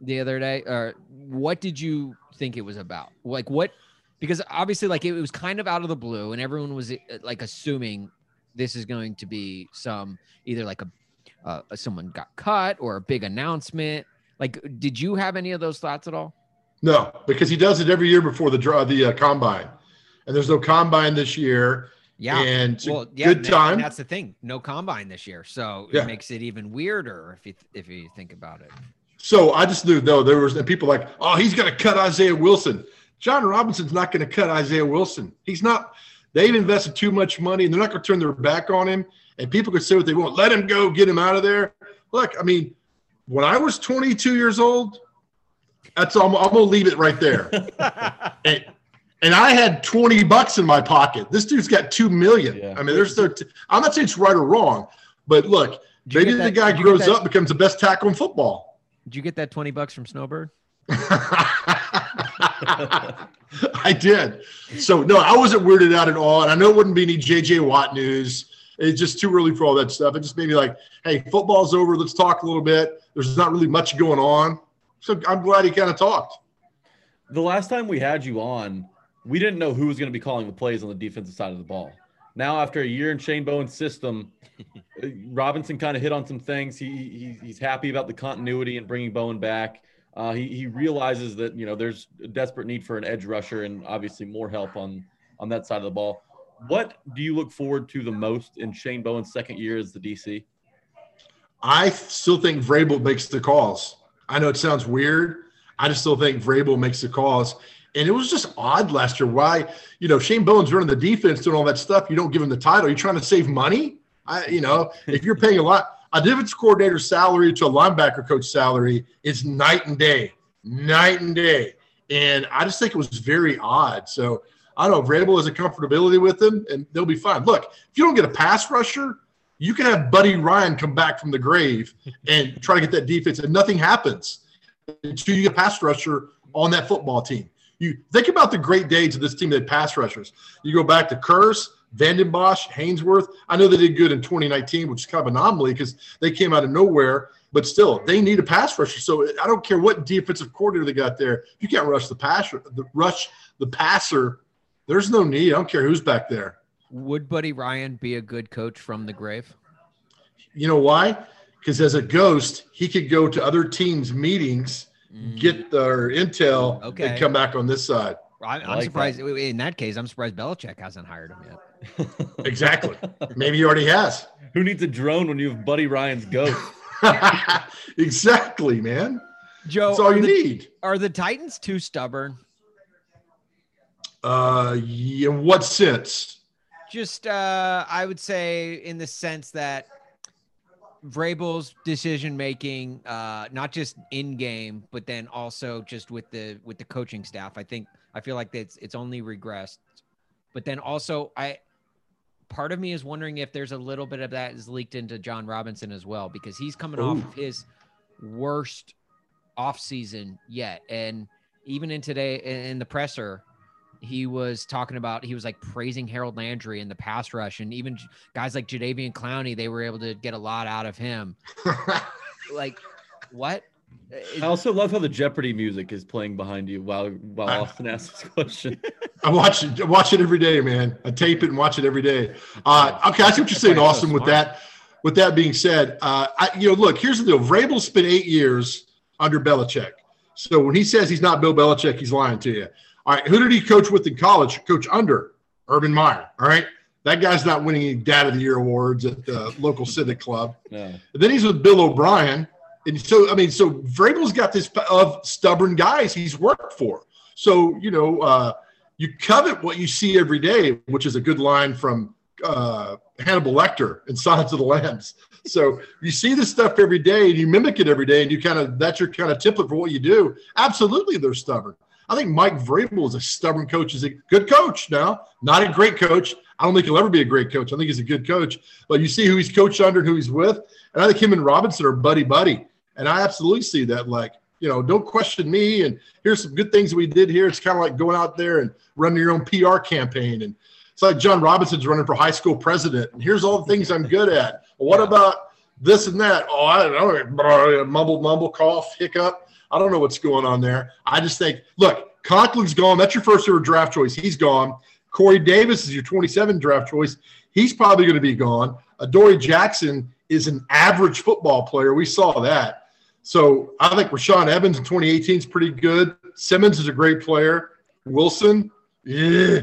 the other day, or what did you think it was about? Like what? Because obviously, like it was kind of out of the blue, and everyone was uh, like assuming this is going to be some either like a uh, someone got cut or a big announcement. Like, did you have any of those thoughts at all? No, because he does it every year before the draw, the uh, combine, and there's no combine this year. Yeah. and well, yeah, good and time. that's the thing. No combine this year, so Yeah. it makes it even weirder if you if you think about it. So I just knew though there was people like, oh, he's going to cut Isaiah Wilson. Jon Robinson's not going to cut Isaiah Wilson. He's not. They've invested too much money, and they're not going to turn their back on him. And people could say what they want. Let him go. Get him out of there. Look, I mean, when I was 22 years old, that's. I'm, I'm going to leave it right there. [LAUGHS] and, and I had 20 bucks in my pocket. This dude's got two million. Yeah. I mean, there's there. I'm not saying it's right or wrong, but look, Did Maybe get the guy did you get grows that- up, becomes the best tackle in football. Did you get that twenty bucks from Snowbird? [LAUGHS] I did. So no, I wasn't weirded out at all, and I know it wouldn't be any JJ Watt news. It's just too early for all that stuff. It just made me like, hey, football's over. Let's talk a little bit. There's not really much going on, so I'm glad he kind of talked. The last time we had you on, we didn't know who was going to be calling the plays on the defensive side of the ball. Now, after a year in Shane Bowen's system, [LAUGHS] uh, Robinson kind of hit on some things. He, he he's happy about the continuity and bringing Bowen back. Uh, he he realizes that you know there's a desperate need for an edge rusher and obviously more help on on that side of the ball. What do you look forward to the most in Shane Bowen's second year as the DC? I still think Vrabel makes the calls. I know it sounds weird. I just still think Vrabel makes the calls. And it was just odd last year. Why, you know, Shane Bowen's running the defense, doing all that stuff. You don't give him the title. You're trying to save money. I, you know, if you're paying a lot, a defense coordinator salary to a linebacker coach salary is night and day, night and day. And I just think it was very odd. So I don't know. Vrabel has a comfortability with him, and they'll be fine. Look, if you don't get a pass rusher, you can have Buddy Ryan come back from the grave and try to get that defense, and nothing happens until you get a pass rusher on that football team. You think about the great days of this team that pass rushers. You go back to Kearse, Vanden Bosch, Haynesworth. I know they did good in 2019, which is kind of an anomaly because they came out of nowhere, but still, they need a pass rusher. So I don't care what defensive coordinator they got there. you can't rush the passer, the rush the passer, there's no need. I don't care who's back there. Would Buddy Ryan be a good coach from the grave? You know why? Because as a ghost, he could go to other teams' meetings, get their intel, Okay. and come back on this side. I, I'm like surprised. In that case, I'm surprised Belichick hasn't hired him yet. [LAUGHS] Exactly. Maybe he already has. Who needs a drone when you have Buddy Ryan's ghost? [LAUGHS] [LAUGHS] exactly, man. Joe, That's all you the, need. are the Titans too stubborn? Uh, yeah, in what sense? Just, uh, I would say, in the sense that Vrabel's decision making, uh, not just in game, but then also just with the with the coaching staff. I think I feel like it's it's only regressed. But then also, I part of me is wondering if there's a little bit of that is leaked into Jon Robinson as well because he's coming off Ooh. of his worst off season yet, and even in today in the presser, he was talking about he was like praising Harold Landry in the pass rush, and even guys like Jadeveon Clowney, they were able to get a lot out of him. [LAUGHS] Like, what? I also love how the Jeopardy music is playing behind you while while Austin asks this question. I watch it. Watch it every day, man. I tape it and watch it every day. Uh, okay, I see what you're saying, That's why Austin. With that, with that being said, uh, I, you know, look, here's the deal. Vrabel spent eight years under Belichick. So when he says he's not Bill Belichick, he's lying to you. All right, who did he coach with in college? Coach under Urban Meyer. All right, that guy's not winning any Dad of the Year awards at the local civic club. No. And then he's with Bill O'Brien. And so, I mean, so Vrabel's got this of stubborn guys he's worked for. So, you know, uh, you covet what you see every day, which is a good line from uh, Hannibal Lecter in Silence of the Lambs. So you see this stuff every day and you mimic it every day and you kind of, that's your kind of template for what you do. Absolutely, they're stubborn. I think Mike Vrabel is a stubborn coach. He's a good coach now, not a great coach. I don't think he'll ever be a great coach. I think he's a good coach. But you see who he's coached under and who he's with. And I think him and Robinson are buddy buddy. And I absolutely see that. Like, you know, don't question me. And here's some good things we did here. It's kind of like going out there and running your own PR campaign. And it's like Jon Robinson's running for high school president. And here's all the things I'm good at. Well, what about this and that? Oh, I don't know. Mumble, mumble, cough, hiccup. I don't know what's going on there. I just think, look, Conklin's gone. That's your first ever draft choice. He's gone. Corey Davis is your 27 draft choice. He's probably going to be gone. Adoree Jackson is an average football player. We saw that. So I think Rashaan Evans in 2018 is pretty good. Simmons is a great player. Wilson, yeah.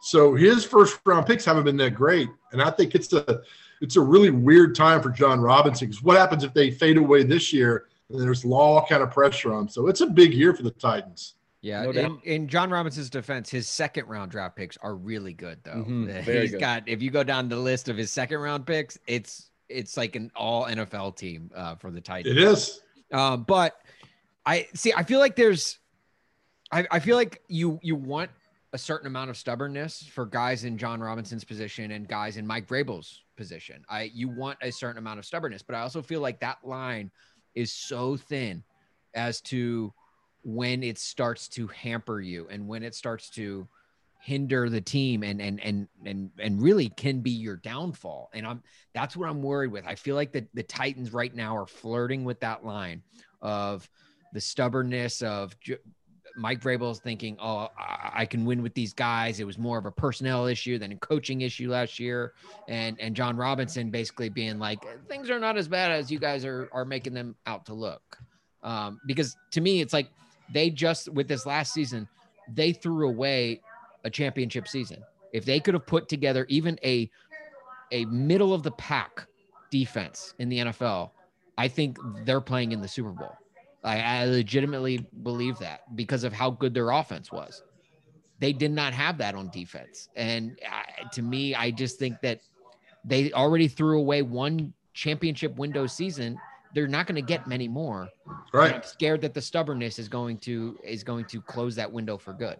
So his first round picks haven't been that great, and I think it's a it's a really weird time for Jon Robinson because what happens if they fade away this year? And there's law kind of pressure on. 'em. So it's a big year for the Titans. Yeah, No in, in Jon Robinson's defense, his second round draft picks are really good though. [LAUGHS] Mhm, Uh, He's good. got if you go down the list of his second round picks, it's it's like an all NFL team uh, for the Titans. It is. Um, but I see. I feel like there's, I, I feel like you you want a certain amount of stubbornness for guys in Jon Robinson's position and guys in Mike Vrabel's position. I you want a certain amount of stubbornness, but I also feel like that line is so thin as to when it starts to hamper you and when it starts to hinder the team and and and and and really can be your downfall. And I'm that's what I'm worried with. I feel like the the Titans right now are flirting with that line of the stubbornness of Mike Vrabel's thinking, "Oh, I, I can win with these guys." It was more of a personnel issue than a coaching issue last year, and and Jon Robinson basically being like, "Things are not as bad as you guys are are making them out to look." Um, because to me, it's like they just with this last season, they threw away a championship season. If they could have put together even a a middle of the pack defense in the NFL, I think they're playing in the Super Bowl. I, I legitimately believe that because of how good their offense was. They did not have that on defense, and I, to me, I just think that they already threw away one championship window season. They're not going to get many more. And Right. I'm scared that the stubbornness is going to is going to close that window for good.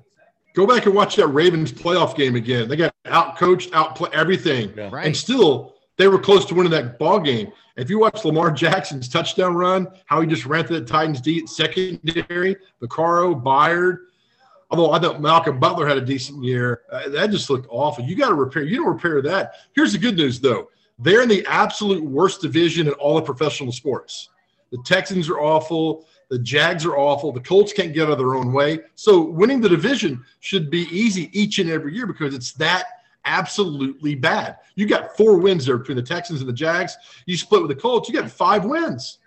Go back and watch that Ravens playoff game again. They got out coached, outplay everything. Yeah. Right. And still, they were close to winning that ball game. If you watch Lamar Jackson's touchdown run, how he just ran through the Titans' deep secondary, Vaccaro, Byard. Although I thought Malcolm Butler had a decent year, uh, that just looked awful. You got to repair. You don't repair that. Here's the good news, though. They're in the absolute worst division in all of professional sports. The Texans are awful. The Jags are awful. The Colts can't get out of their own way. So winning the division should be easy each and every year because it's that absolutely bad. You got four wins there between the Texans and the Jags. You split with the Colts, you got five wins.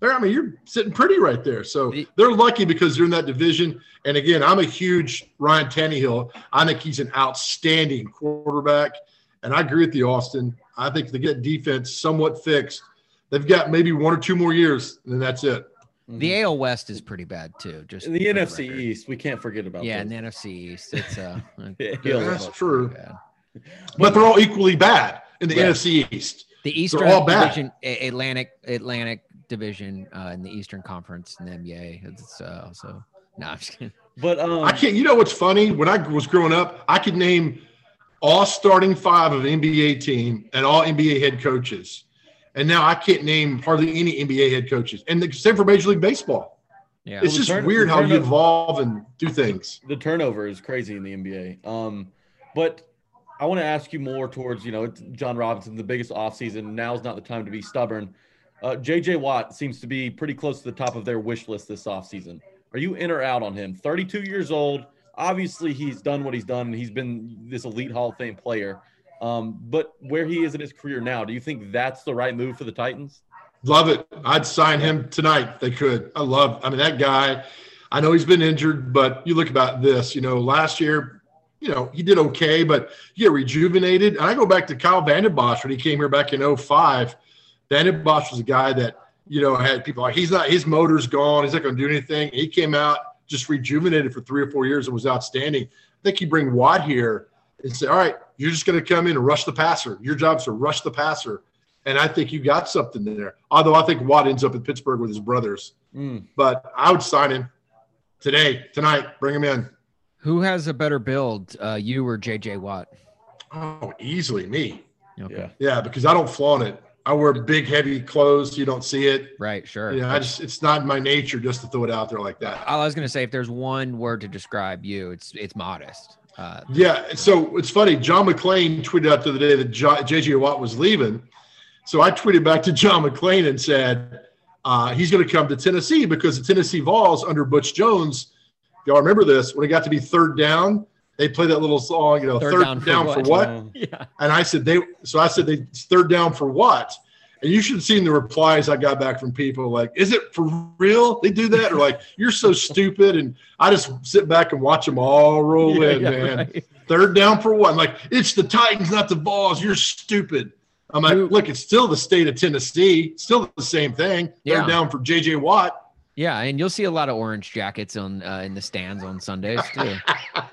There, I mean, you're sitting pretty right there. So they're lucky because they're in that division. And again, I'm a huge Ryan Tannehill. I think he's an outstanding quarterback. And I agree with you, Austin. I think they get defense somewhat fixed. They've got maybe one or two more years, and then that's it. The AL West is pretty bad too. Just In the NFC record. East, we can't forget about Yeah, those. in the NFC East, it's uh, [LAUGHS] [LAUGHS] Yeah, that's both true. Pretty bad. But they're all equally bad in the Yeah. NFC East. The Eastern all bad. Division, A- Atlantic Atlantic Division uh, in the Eastern Conference in the NBA. It's uh, also no, I'm just kidding. But um, I can't. You know what's funny? When I was growing up, I could name all starting five of an NBA team and all NBA head coaches, and now I can't name hardly any NBA head coaches. And the same for Major League Baseball. Yeah, It's the just turn- weird the how you evolve and do things. the turnover is crazy in the NBA. Um, but I want to ask you more towards, you know, Jon Robinson, the biggest offseason. Now's not the time to be stubborn. Uh, JJ Watt seems to be pretty close to the top of their wish list this offseason. Are you in or out on him? 32 years old. Obviously, he's done what he's done. He's been this elite Hall of Fame player. Um, but where he is in his career now, do you think that's the right move for the Titans? Love it. I'd sign him tonight. They could. I love. I mean, that guy. I know he's been injured, but you look about this. You know, last year, you know, he did okay, but he got rejuvenated. And I go back to Kyle Vanden Bosch when he came here back in 05. Vandenbosch was a guy that you know had people like he's not his motor's gone. He's not going to do anything. He came out just rejuvenated for three or four years and was outstanding. I think you bring Watt here and say, all right, you're just going to come in and rush the passer. Your job is to rush the passer. And I think you got something there. Although I think Watt ends up in Pittsburgh with his brothers. Mm. But I would sign him today, tonight. Bring him in. Who has a better build, uh, you or JJ Watt? Oh, easily me. Okay. Yeah. Yeah, because I don't flaunt it. I wear big, heavy clothes. You don't see it. Right, sure. Yeah, I just it's not my nature just to throw it out there like that. I was gonna say, if there's one word to describe you, it's it's modest. Uh, Yeah. So it's funny. John McClain tweeted out the other day that JJ Watt was leaving. So I tweeted back to [LAUGHS] John McClain and said uh, he's going to come to Tennessee because the Tennessee Vols under Butch Jones. Y'all remember this? When it got to be third down, they play that little song, you know, Third third, down down, for what? what? [LAUGHS] Yeah. And I said they. So I said they third down for what? And you should have seen the replies I got back from people like, "Is it for real? They do that?" Or like, "You're so stupid." And I just sit back and watch them all roll in, Yeah, man. right. Third down for what? I'm like, it's the Titans, not the Vols. You're stupid. I'm like, Who- look, it's still the state of Tennessee. Still the same thing. Third Yeah. down for JJ Watt. Yeah, and you'll see a lot of orange jackets on uh, in the stands on Sundays [LAUGHS] too.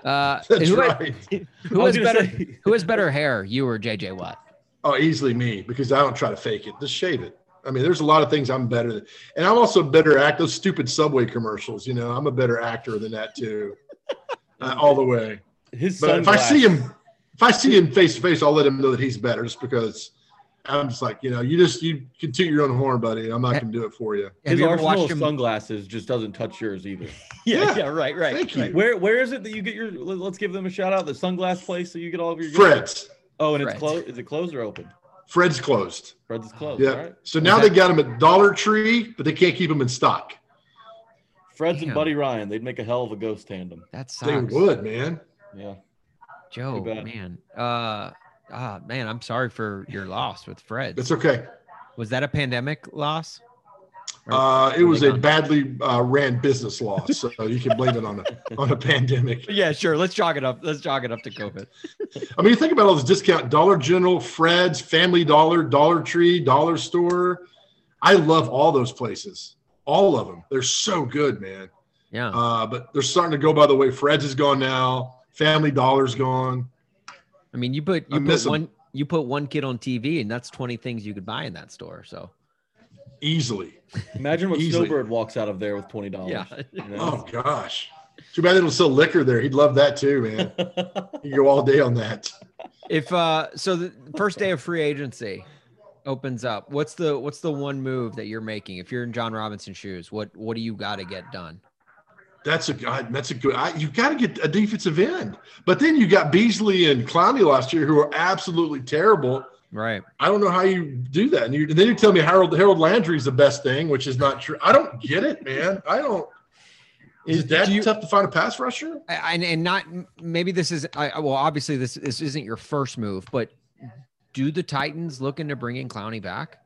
Uh, That's who, right. [LAUGHS] who has better say- [LAUGHS] who has better hair, you or JJ Watt? Oh, easily me because I don't try to fake it. Just shave it. I mean, there's a lot of things I'm better than, and I'm also better at those stupid Subway commercials. You know, I'm a better actor than that too, uh, all the way. His But if I see him, if I see him face to face, I'll let him know that he's better, just because I'm just like, you know, you just you can toot your own horn, buddy. I'm not going to do it for you. Have His you ever arsenal watched him? sunglasses just doesn't touch yours either. [LAUGHS] Yeah. yeah, right, right. Thank you. Where where is it that you get your? let- Let's give them a shout out. The sunglass place that you get all of your. gear? Fred's. Oh, and it's closed. Is it closed or open? Fred's closed. Fred's closed. Yeah. All right. So now that- they got them at Dollar Tree, but they can't keep them in stock. Fred's Damn. and Buddy Ryan, they'd make a hell of a ghost tandem. That They sucks. would, man. Yeah. Joe, man. Uh, ah, man, I'm sorry for your loss with Fred. It's okay. Was that a pandemic loss? Uh, it was a badly uh, ran business loss, so you can blame it on a [LAUGHS] on a pandemic. Yeah, sure. Let's jog it up. Let's jog it up to COVID. I mean, you think about all this discount: Dollar General, Fred's, Family Dollar, Dollar Tree, Dollar Store. I love all those places, all of them. They're so good, man. Yeah. Uh, but they're starting to go by the way. Fred's is gone now. Family Dollar's gone. I mean, you put you miss put 'em. one you put one kid on TV, and that's 20 things you could buy in that store. So Easily. Imagine what Easily. Snowbird walks out of there with twenty dollars. yeah. Oh gosh. Too bad they don't sell liquor there. He'd love that too, man. [LAUGHS] You go all day on that. If uh, so the first day of free agency opens up. What's the what's the one move that you're making? If you're in Jon Robinson shoes, what what do you got to get done? That's a God. That's a good. I, you've got to get a defensive end, but then you got Beasley and Clowney last year, who are absolutely terrible. Right. I don't know how you do that. And, you, and then you tell me Harold Harold Landry is the best thing, which is not true. I don't get it, man. I don't. Is, Is- that you- tough to find a pass rusher? And and not maybe this is I, I- well obviously this this isn't your first move, but do the Titans looking to bring in Clowney back?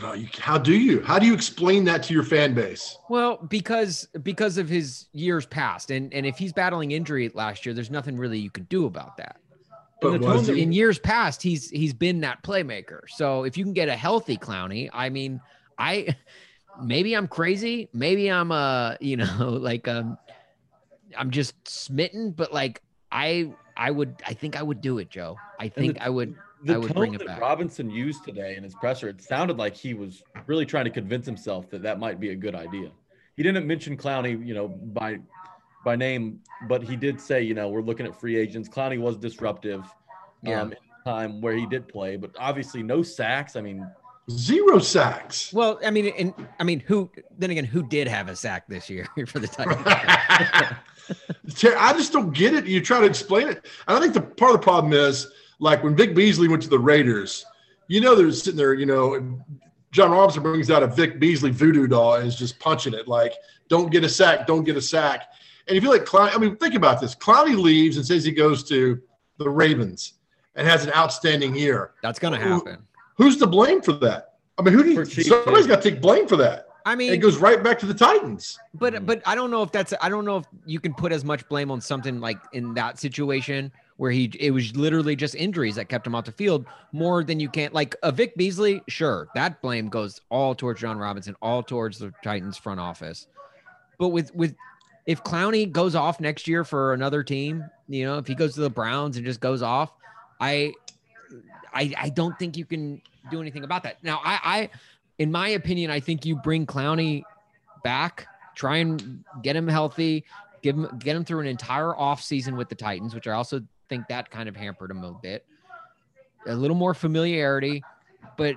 God, you, how do you? How do you explain that to your fan base? Well, because because of his years past, and and if he's battling injury last year, there's nothing really you could do about that. But the was In years past, he's he's been that playmaker. So if you can get a healthy Clowney, I mean, I maybe I'm crazy, maybe I'm uh you know [LAUGHS] like um I'm just smitten, but like I I would I think I would do it, Joe. I think I would. The I would tone bring it that back. Robinson used today in his presser, it sounded like he was really trying to convince himself that that might be a good idea. He didn't mention Clowney, you know, by by name, but he did say, you know, we're looking at free agents. Clowney was disruptive Yeah. um, in the time where he did play, but obviously no sacks. I mean, zero sacks. Well, I mean, and I mean, who then again, who did have a sack this year [LAUGHS] for the Titans? [LAUGHS] I just don't get it. You try to explain it. And I think the part of the problem is like when Vic Beasley went to the Raiders, you know, they're sitting there, you know, Jon Robinson brings out a Vic Beasley voodoo doll and is just punching it like, don't get a sack, don't get a sack. And if you like Clowney, I mean, think about this. Clowney leaves and says he goes to the Ravens and has an outstanding year. That's gonna happen. Who's to blame for that? I mean, who do For you, Chiefs, somebody's yeah. got to take blame for that. I And mean, it goes right back to the Titans. But but I don't know if that's I don't know if you can put as much blame on something like in that situation where he it was literally just injuries that kept him off the field more than you can't like a Vic Beasley, sure, that blame goes all towards Jon Robinson, all towards the Titans front office. But with with if Clowney goes off next year for another team, you know, if he goes to the Browns and just goes off, I I I don't think you can do anything about that. Now I I in my opinion, I think you bring Clowney back, try and get him healthy, give him get him through an entire off season with the Titans, which I also think that kind of hampered him a bit. A little more familiarity, but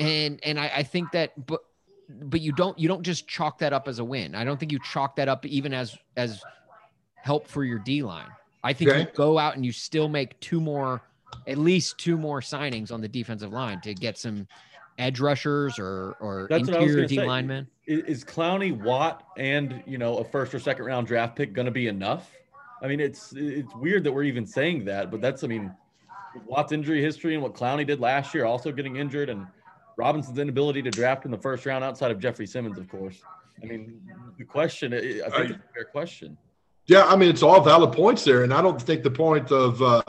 and and I, I think that but but you don't you don't just chalk that up as a win. I don't think you chalk that up even as as help for your D line. I think you go out and you still make two more at least two more signings on the defensive line to get some edge rushers or or That's what I was interior D say. linemen. is, is Clowney, Watt, and you know a first or second round draft pick going to be enough? I mean, it's it's weird that we're even saying that, but that's I mean, Watt's injury history and what Clowney did last year, also getting injured, and Robinson's inability to draft in the first round outside of Jeffrey Simmons, of course. I mean, the question, I think I- it's a fair question. Yeah, I mean it's all valid points there, and I don't think the point of uh,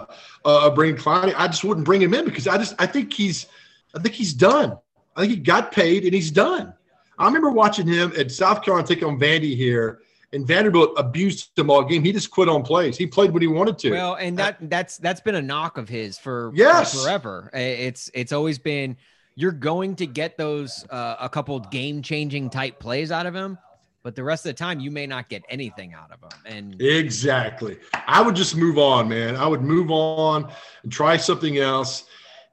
uh, of bringing Clowney, I just wouldn't bring him in because I just I think he's I think he's done. I think he got paid and he's done. I remember watching him at South Carolina take on Vandy here, and Vanderbilt abused him all game. He just quit on plays. He played when he wanted to. Well, and that that's that's been a knock of his for for Yes. forever. It's it's always been you're going to get those uh, a couple game changing type plays out of him, but the rest of the time you may not get anything out of him. And Exactly. I would just move on, man. I would move on and try something else.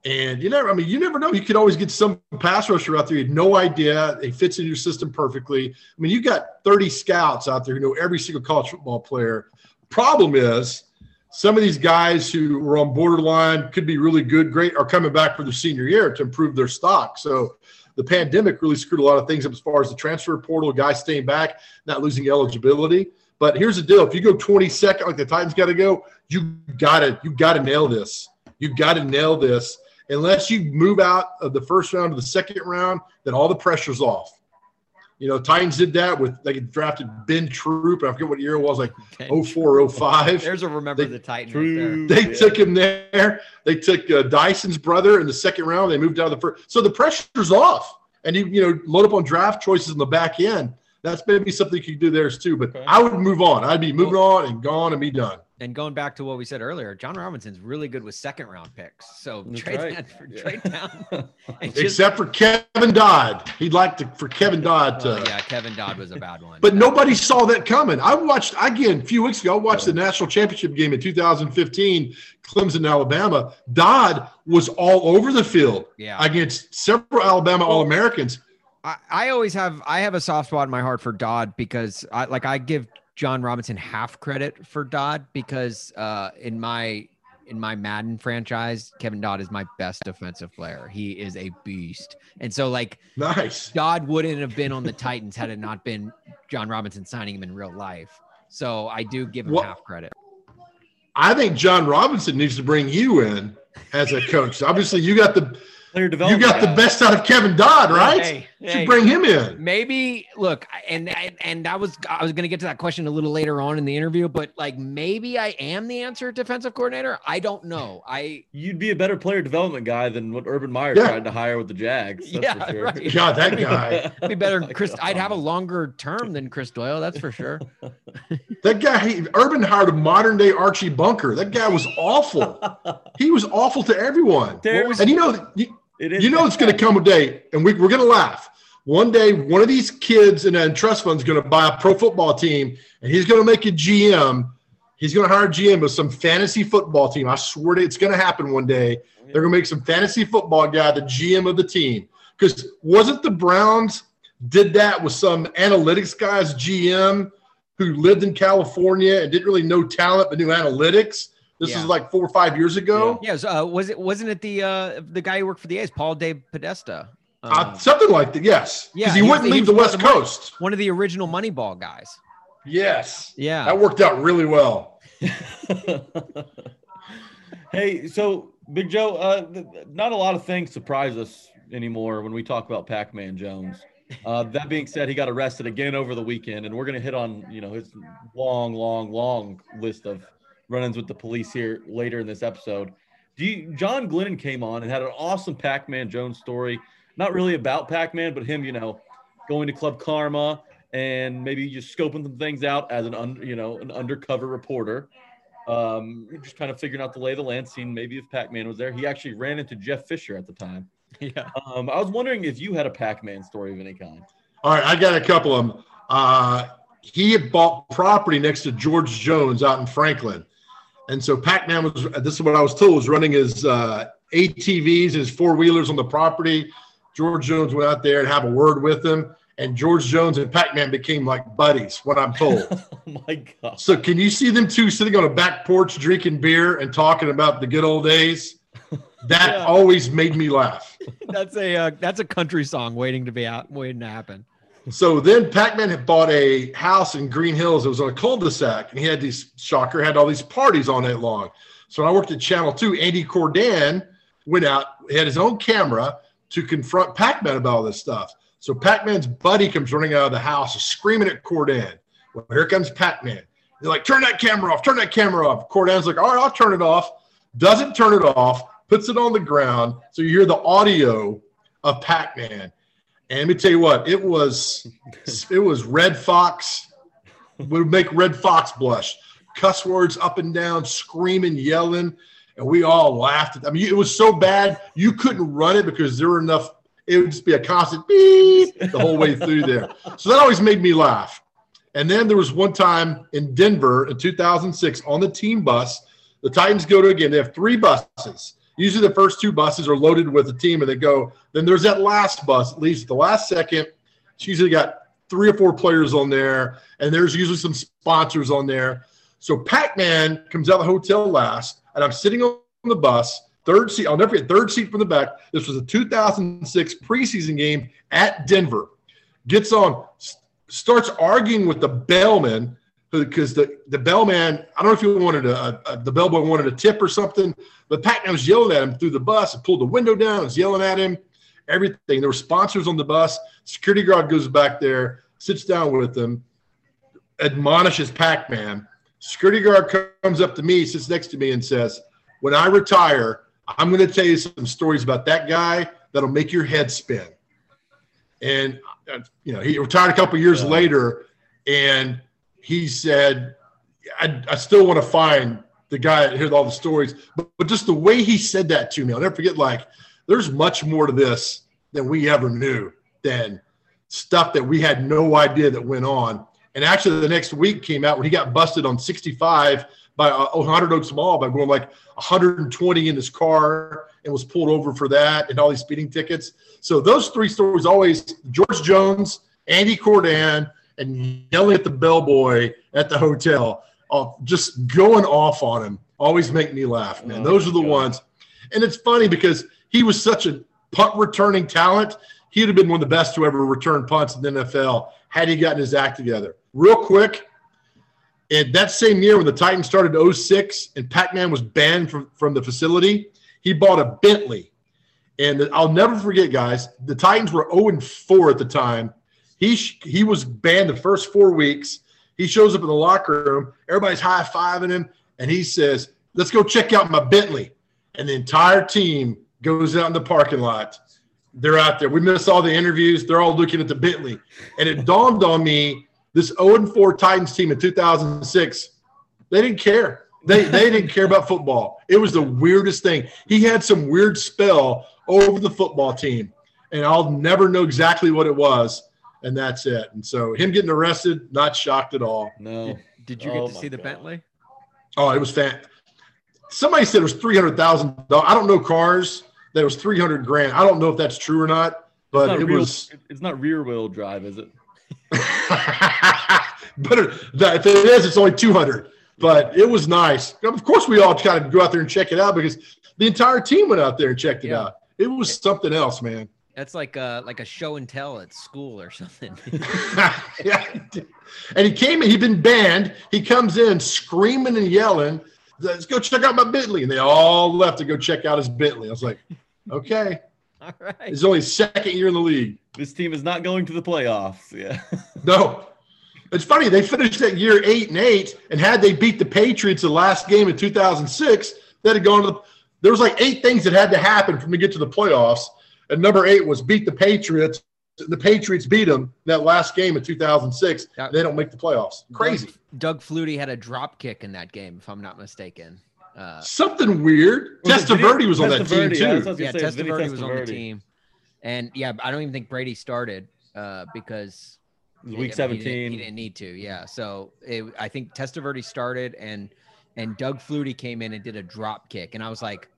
And you never, I mean, you never know. You could always get some pass rusher out there. You had no idea. He fits in your system perfectly. I mean, you got 30 scouts out there who know every single college football player. Problem is, some of these guys who were on borderline could be really good, great, are coming back for their senior year to improve their stock. So the pandemic really screwed a lot of things up as far as the transfer portal, guys staying back, not losing eligibility. But here's the deal: if you go 22nd, like the Titans got to go, you got to you got to nail this. You got to nail this. Unless you move out of the first round to the second round, then all the pressure's off. You know, Titans did that with they drafted Ben Troupe. I forget what year it was, like Ben 04, 05. There's a remember They- the Titan right there. They took him there. They took uh, Dyson's brother in the second round. They moved out of the first. So the pressure's off, and you you know load up on draft choices in the back end. That's maybe something you could do there too. But Okay. I would move on. I'd be moving on and gone and be done. And going back to what we said earlier, Jon Robinson's really good with second round picks. So That's trade right. that for Yeah. trade down. [LAUGHS] And just- Except for Kevin Dodd, he'd like to for Kevin oh, Dodd to. Well, yeah, Kevin Dodd was a bad one. But nobody saw that coming. I watched again a few weeks ago. I watched the national championship game in 2015, Clemson, Alabama. Dodd was all over the field yeah, against several Alabama All Americans. I, I always have I have a soft spot in my heart for Dodd because I like I give Jon Robinson half credit for Dodd because uh in my in my Madden franchise, Kevin Dodd is my best defensive player. He is a beast. And so like Nice. Dodd wouldn't have been on the Titans had it not been Jon Robinson signing him in real life. So I do give him What- half credit. I think Jon Robinson needs to bring you in as a coach. Obviously, you got the Player you development. got the best out of Kevin Dodd, right? Hey, You hey. should bring him in. maybe look and and and I was I was gonna get to that question a little later on in the interview, but like maybe I am the answer defensive coordinator. I don't know. I You'd be a better player development guy than what Urban Meyer Yeah. tried to hire with the Jags. That's Yeah, for sure. right. [LAUGHS] God, that guy. [LAUGHS] be better. Oh than [LAUGHS] Chris, I'd have a oh, longer term than Chris Doyle. That's for sure. That guy, he, Urban hired a modern day Archie Bunker. That guy was awful. he was awful to everyone. Terry, And you know, you, it is you know, it's going to come a day, and we, we're going to laugh. One day, one of these kids in a trust fund is going to buy a pro football team, and he's going to make a GM. He's going to hire a GM of some fantasy football team. I swear to it's going to happen one day. They're going to make some fantasy football guy the GM of the team. Because wasn't the Browns did that with some analytics guy's GM who lived in California and didn't really know talent but knew analytics? This Yeah. is like four or five years ago. Yes. Uh, was it? Wasn't it the uh the guy who worked for the A's, Paul Dave Podesta? Uh, Um, something like that, yes. Yeah, Because he, he wouldn't he leave was the West the money- Coast. one of the original Moneyball guys. Yes. Yeah. That worked out really well. [LAUGHS] hey, so Big Joe, uh, not a lot of things surprise us anymore when we talk about Pac-Man Jones. Uh, that being said, he got arrested again over the weekend, and we're going to hit on you know his long, long, long list of run-ins with the police here later in this episode. Do you, John Glennon came on and had an awesome Pac-Man Jones story. Not really about Pac-Man, but him, you know, going to Club Karma and maybe just scoping some things out as an un, you know an undercover reporter um, just kind of figuring out the lay of the land, seeing maybe if Pac-Man was there. He actually ran into Jeff Fisher at the time. [LAUGHS] Yeah. Um, I was wondering if you had a Pac-Man story of any kind. All right, I got a couple of them. Uh, he had bought property next to George Jones out in Franklin. And so Pac-Man was, this is what I was told, was running his uh, ATVs his four-wheelers on the property. George Jones went out there and have a word with him. And George Jones and Pac-Man became like buddies, what I'm told. [LAUGHS] oh my god! So can you see them two sitting on a back porch drinking beer and talking about the good old days? That Yeah. always made me laugh. [LAUGHS] That's a uh, that's a country song waiting to be out, waiting to happen. So then Pac-Man had bought a house in Green Hills. It was on a cul-de-sac, and he had these shocker had all these parties all night long. So when I worked at Channel Two, Andy Cordan went out, had his own camera to confront Pac-Man about all this stuff. So Pac-Man's buddy comes running out of the house, screaming at Cordan. Well, here comes Pac-Man. They're like, "Turn that camera off! Turn that camera off!" Cordan's like, "All right, I'll turn it off." Doesn't turn it off. Puts it on the ground, so you hear the audio of Pac-Man. And let me tell you what, it was [LAUGHS] it was Redd Foxx would make Redd Foxx blush. Cuss words up and down, screaming, yelling, and we all laughed. I mean, it was so bad you couldn't run it because there were enough. It would just be a constant beep the whole way through there. So that always made me laugh. And then there was one time in Denver in 2006 on the team bus. The Titans go to again. They have three buses. Usually the first two buses are loaded with a team and they go. Then there's that last bus leaves at the last second. It's usually got three or four players on there, and there's usually some sponsors on there. So Pac-Man comes out of the hotel last, and I'm sitting on the bus, third seat. I'll never forget, third seat from the back. This was a 2006 preseason game at Denver. Gets on, starts arguing with the bellman because the the bellman. I don't know if he wanted a, a the bellboy wanted a tip or something, but Pac-Man was yelling at him through the bus and pulled the window down. Was yelling at him. Everything. There were sponsors on the bus. Security guard goes back there, sits down with them, admonishes Pac-Man. Security guard comes up to me, sits next to me, and says, "When I retire, I'm going to tell you some stories about that guy that'll make your head spin." And uh, you know, he retired a couple years Yeah. later, and he said, I, "I still want to find the guy that heard all the stories, but, but just the way he said that to me, I'll never forget. Like, there's much more to this than we ever knew. Than stuff that we had no idea that went on." And actually, the next week came out when he got busted on 65 by uh, 100 Oaks Mall by going like 120 in his car and was pulled over for that and all these speeding tickets. So those three stories always George Jones, Andy Cordan, and yelling at the bellboy at the hotel, uh, just going off on him, always make me laugh, man. Oh, those are the God. ones. And it's funny because he was such a punt returning talent. He'd have been one of the best to ever return punts in the NFL had he gotten his act together. Real quick, and that same year when the Titans started 06 and Pac-Man was banned from, from the facility, he bought a Bentley. And I'll never forget, guys, the Titans were 0 4 at the time. He he was banned the first four weeks. He shows up in the locker room, everybody's high fiving him, and he says, Let's go check out my Bentley. And the entire team goes out in the parking lot. They're out there. We missed all the interviews. They're all looking at the Bentley. And it dawned on me this 0 and 4 Titans team in 2006, they didn't care. They, they didn't care about football. It was the weirdest thing. He had some weird spell over the football team, and I'll never know exactly what it was. And that's it. And so him getting arrested, not shocked at all. No. Did you Oh get to my see the God. Bentley? Oh, it was fan. Somebody said it was three hundred thousand dollars. I don't know cars. That was three hundred grand. I don't know if that's true or not, but not it real- was. It's not rear wheel drive, is it? [LAUGHS] but if it is, it's only 200. But it was nice. Of course, we all kind of go out there and check it out because the entire team went out there and checked it Yeah. out. It was something else, man. That's like a like a show and tell at school or something. [LAUGHS] [LAUGHS] yeah. And he came in, he'd been banned. He comes in screaming and yelling, Let's go check out my Bentley. And they all left to go check out his Bentley. I was like, okay. [LAUGHS] All right. It's only second year in the league. This team is not going to the playoffs. Yeah. No. It's funny. They finished that year eight and eight, and had they beat the Patriots the last game in 2006, they'd have gone to the. There was like eight things that had to happen for them to get to the playoffs, and number eight was beat the Patriots. The Patriots beat them that last game in 2006. Yeah. They don't make the playoffs. Crazy. Doug, Doug Flutie had a drop kick in that game, if I'm not mistaken. Uh, Something weird. Was it Vinny- Testaverde was on that team Testaverde, yeah, too. what I was yeah, gonna say, Testaverde was on the team, and yeah, I don't even think Brady started uh, because It was Yeah, week I mean, He didn't, 17. he didn't need to. Yeah. So it, I think Testaverde started and and Doug Flutie came in and did a drop kick, and I was like,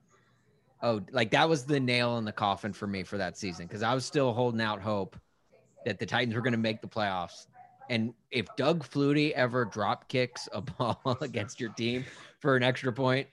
oh, like that was the nail in the coffin for me for that season because I was still holding out hope that the Titans were going to make the playoffs. And if Doug Flutie ever drop kicks a [LAUGHS] ball against your team for an extra point,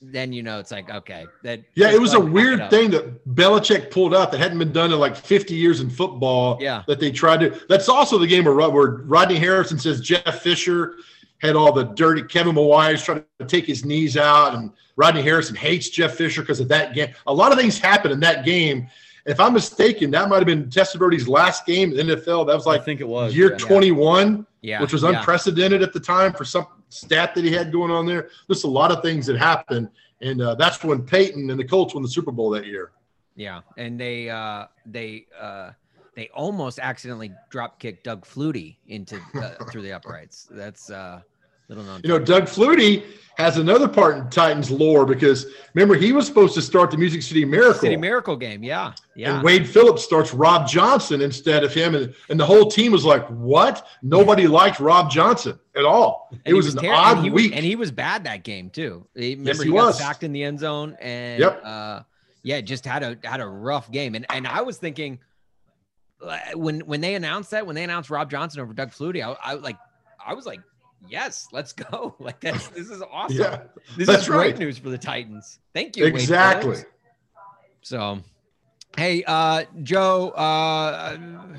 then you know it's like okay, that Yeah, it was a ahead and pack weird thing that Belichick pulled out that hadn't been done in like 50 years in football. Yeah. That they tried to. That's also the game where, where Rodney Harrison says Jeff Fisher had all the dirty Kevin Mawaes trying to take his knees out, and Rodney Harrison hates Jeff Fisher because of that game. A lot of things happened in that game. If I'm mistaken, that might have been Testaverde's last game in the NFL. That was like I think it was. year yeah. 21 Yeah, which was yeah. unprecedented at the time for some stat that he had going on there. There's a lot of things that happened, and uh, that's when Peyton and the Colts won the Super Bowl that year. Yeah, and they uh they uh they almost accidentally drop kicked Doug Flutie into uh, through the uprights. That's uh Little known. You know, Doug Flutie has another part in Titans lore because remember he was supposed to start the Music City Miracle. City Miracle game. Yeah. Yeah. And Wade Phillips starts Rob Johnson instead of him, and, and the whole team was like, "What?" Nobody liked Rob Johnson at all. And it he was, an ter- odd and he was- week. and he was bad that game too. He, remember he he, got was. sacked in the end zone, and Yep. uh, yeah, just had a had a rough game. And and I was thinking when when they announced that when they announced Rob Johnson over Doug Flutie, I, I like I was like, yes, let's go. [LAUGHS] Like that's this is [LAUGHS] awesome. yeah, this that's is great right. news for the Titans. Thank you. Exactly. So, hey, uh, Joe, uh, I'm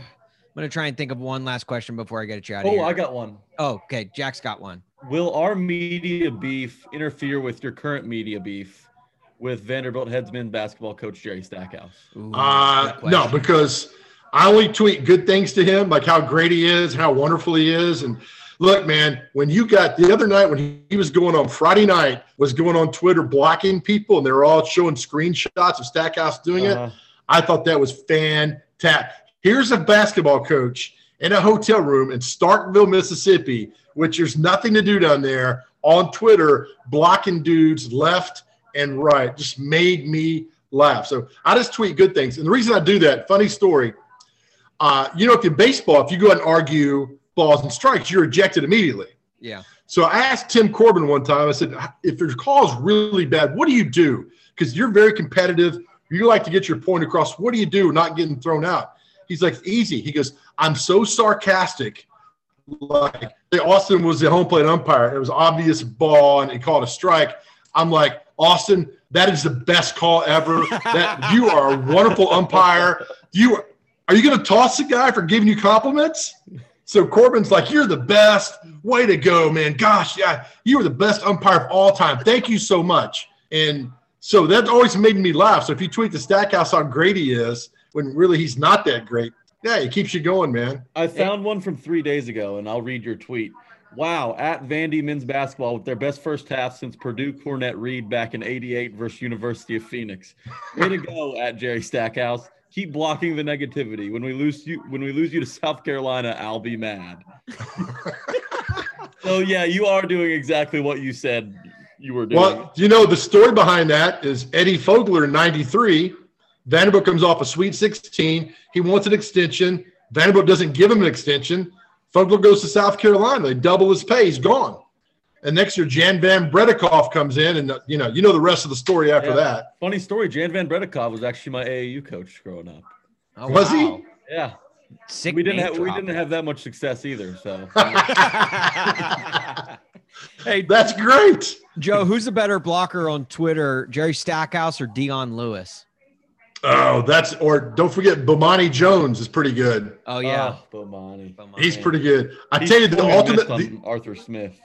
gonna try and think of one last question before I get you out of Oh, here. I got one. oh, okay, Jack's got one. Will our media beef interfere with your current media beef with Vanderbilt headsman basketball coach Jerry Stackhouse? Ooh, Uh, no, because I only tweet good things to him, like how great he is, how wonderful he is. And look, man, when you got the other night when he was going on Friday night, was going on Twitter blocking people, and they were all showing screenshots of Stackhouse doing it. Uh-huh. I thought that was fantastic. Here's a basketball coach in a hotel room in Starkville, Mississippi, which there's nothing to do down there, on Twitter, blocking dudes left and right. Just made me laugh. So I just tweet good things. And the reason I do that, funny story, uh, you know, if in baseball, if you go out and argue balls and strikes, you're ejected immediately. yeah. So I asked Tim Corbin one time, I said, if your call is really bad, what do you do? Because you're very competitive. You like to get your point across. What do you do not getting thrown out? He's like, easy. He goes, I'm so sarcastic. Like Austin was the home plate umpire. It was obvious ball and he called a strike. I'm like, Austin, that is the best call ever. That you are a wonderful umpire. You are you going to toss the guy for giving you compliments? So Corbin's like, "You're the best. Way to go, man! Gosh, yeah, you were the best umpire of all time. Thank you so much." And so that always made me laugh. So if you tweet the Stackhouse how great he is, when really he's not that great, yeah, it keeps you going, man. I found one from three days ago, and I'll read your tweet. Wow, at Vandy men's basketball with their best first half since Purdue Cornette Reed back in '88 versus University of Phoenix. Way to go, at Jerry Stackhouse. Keep blocking the negativity. When we lose you, when we lose you to South Carolina, I'll be mad. so yeah, you are doing exactly what you said you were doing. Well, you know the story behind that is Eddie Fogler in '93. Vanderbilt comes off a Sweet 16. He wants an extension. Vanderbilt doesn't give him an extension. Fogler goes to South Carolina. They double his pay. He's gone. And next year, Jan Van Breda Kolff comes in, and uh, you know you know the rest of the story after Yeah. that. Funny story. Jan Van Breda Kolff was actually my AAU coach growing up. Oh, Was he? Yeah, Sick we didn't name have we didn't have that much success either. So [LAUGHS] hey, That's great. Joe, who's a better blocker on Twitter, Jerry Stackhouse or Dion Lewis? Oh, that's or don't forget Bomani Jones is pretty good. Oh yeah, oh, Bomani. He's pretty good. I He tell you, the ultimate, the, Arthur Smith.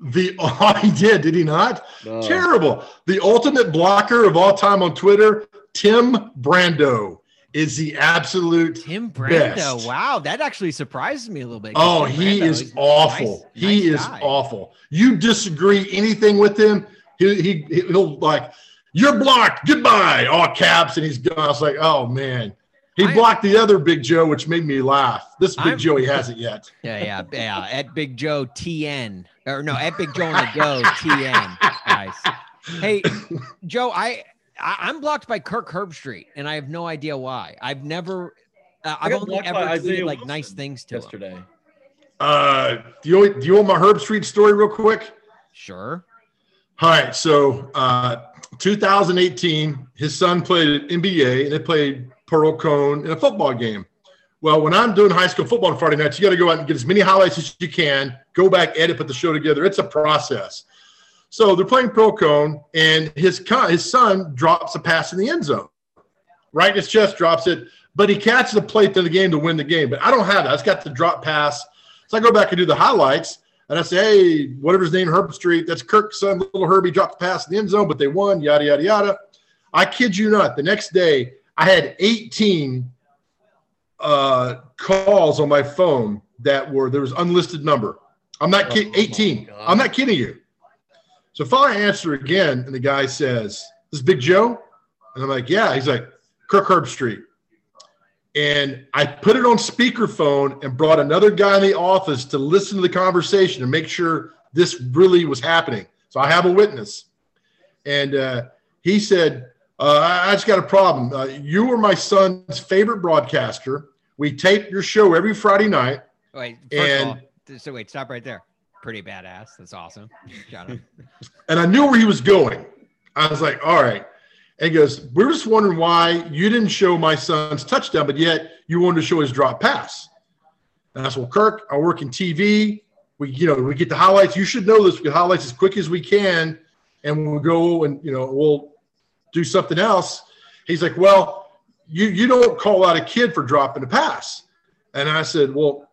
The [LAUGHS] oh, he did, did he not? No. Terrible. The ultimate blocker of all time on Twitter, Tim Brando, is the absolute. Tim Brando. Best. Wow, that actually surprises me a little bit. Oh, Tim he Brando is awful. nice- he nice is guy. awful. You disagree anything with him, he, he he'll like, you're blocked. Goodbye. All caps, and he's gone. I was like, oh man. He I- blocked the other Big Joe, which made me laugh. This Big I'm- Joe, he hasn't yet. [LAUGHS] Yeah, yeah, yeah. At Big Joe TN or no, at Big Joe on the go [LAUGHS] TN. Nice. Hey, [LAUGHS] Joe, I, I I'm blocked by Kirk Herbstreit, and I have no idea why. I've never. Uh, I I've only ever by tweeted like Wilson nice things to him. yesterday. Uh, do you do you want my Herbstreit story real quick? Sure. All right, so uh, 2018, his son played at MBA and they played Pearl-Cohn in a football game. Well, when I'm doing high school football on Friday nights, you got to go out and get as many highlights as you can, go back, edit, put the show together. It's a process. So they're playing Pearl-Cohn, and his con- his son drops a pass in the end zone. Right in his chest, drops it, but he catches the plate to the game to win the game. But I don't have that. It's got the drop pass. So I go back and do the highlights, and I say, hey, whatever his name, Herbstreit, that's Kirk's son, little Herbie dropped the pass in the end zone, but they won, yada, yada, yada. I kid you not. The next day, I had 18 uh, calls on my phone that were, there was unlisted number. I'm not kidding. Oh, 18. I'm not kidding you. So finally I answer again, and the guy says, This is Big Joe? And I'm like, Yeah. He's like, Kirk Herbstreit. And I put it on speakerphone and brought another guy in the office to listen to the conversation and make sure this really was happening. So I have a witness. And uh, he said, uh, I just got a problem. Uh, you were my son's favorite broadcaster. We tape your show every Friday night. First And- all, so wait, stop right there. Pretty badass. That's awesome. [LAUGHS] And I knew where he was going. I was like, all right. And he goes, We're just wondering why you didn't show my son's touchdown, but yet you wanted to show his drop pass. And I said, Well, Kirk, I work in TV. We, you know, we get the highlights. You should know this. We get highlights as quick as we can. And we'll go and, you know, we'll do something else. He's like, Well, you you don't call out a kid for dropping a pass. And I said, Well,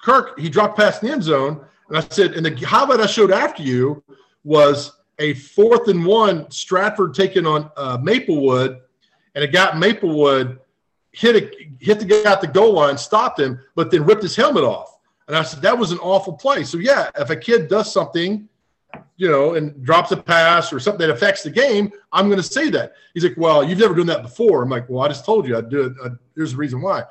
Kirk, he dropped past the end zone. And I said, and the highlight I showed after you was a fourth and one Stratford taking on uh, Maplewood, and it got Maplewood hit a, hit the guy at the goal line, stopped him, but then ripped his helmet off. And I said that was an awful play. So yeah, if a kid does something, you know, and drops a pass or something that affects the game, I'm going to say that. He's like, well, you've never done that before. I'm like, well, I just told you I'd do it. Uh, there's a reason why.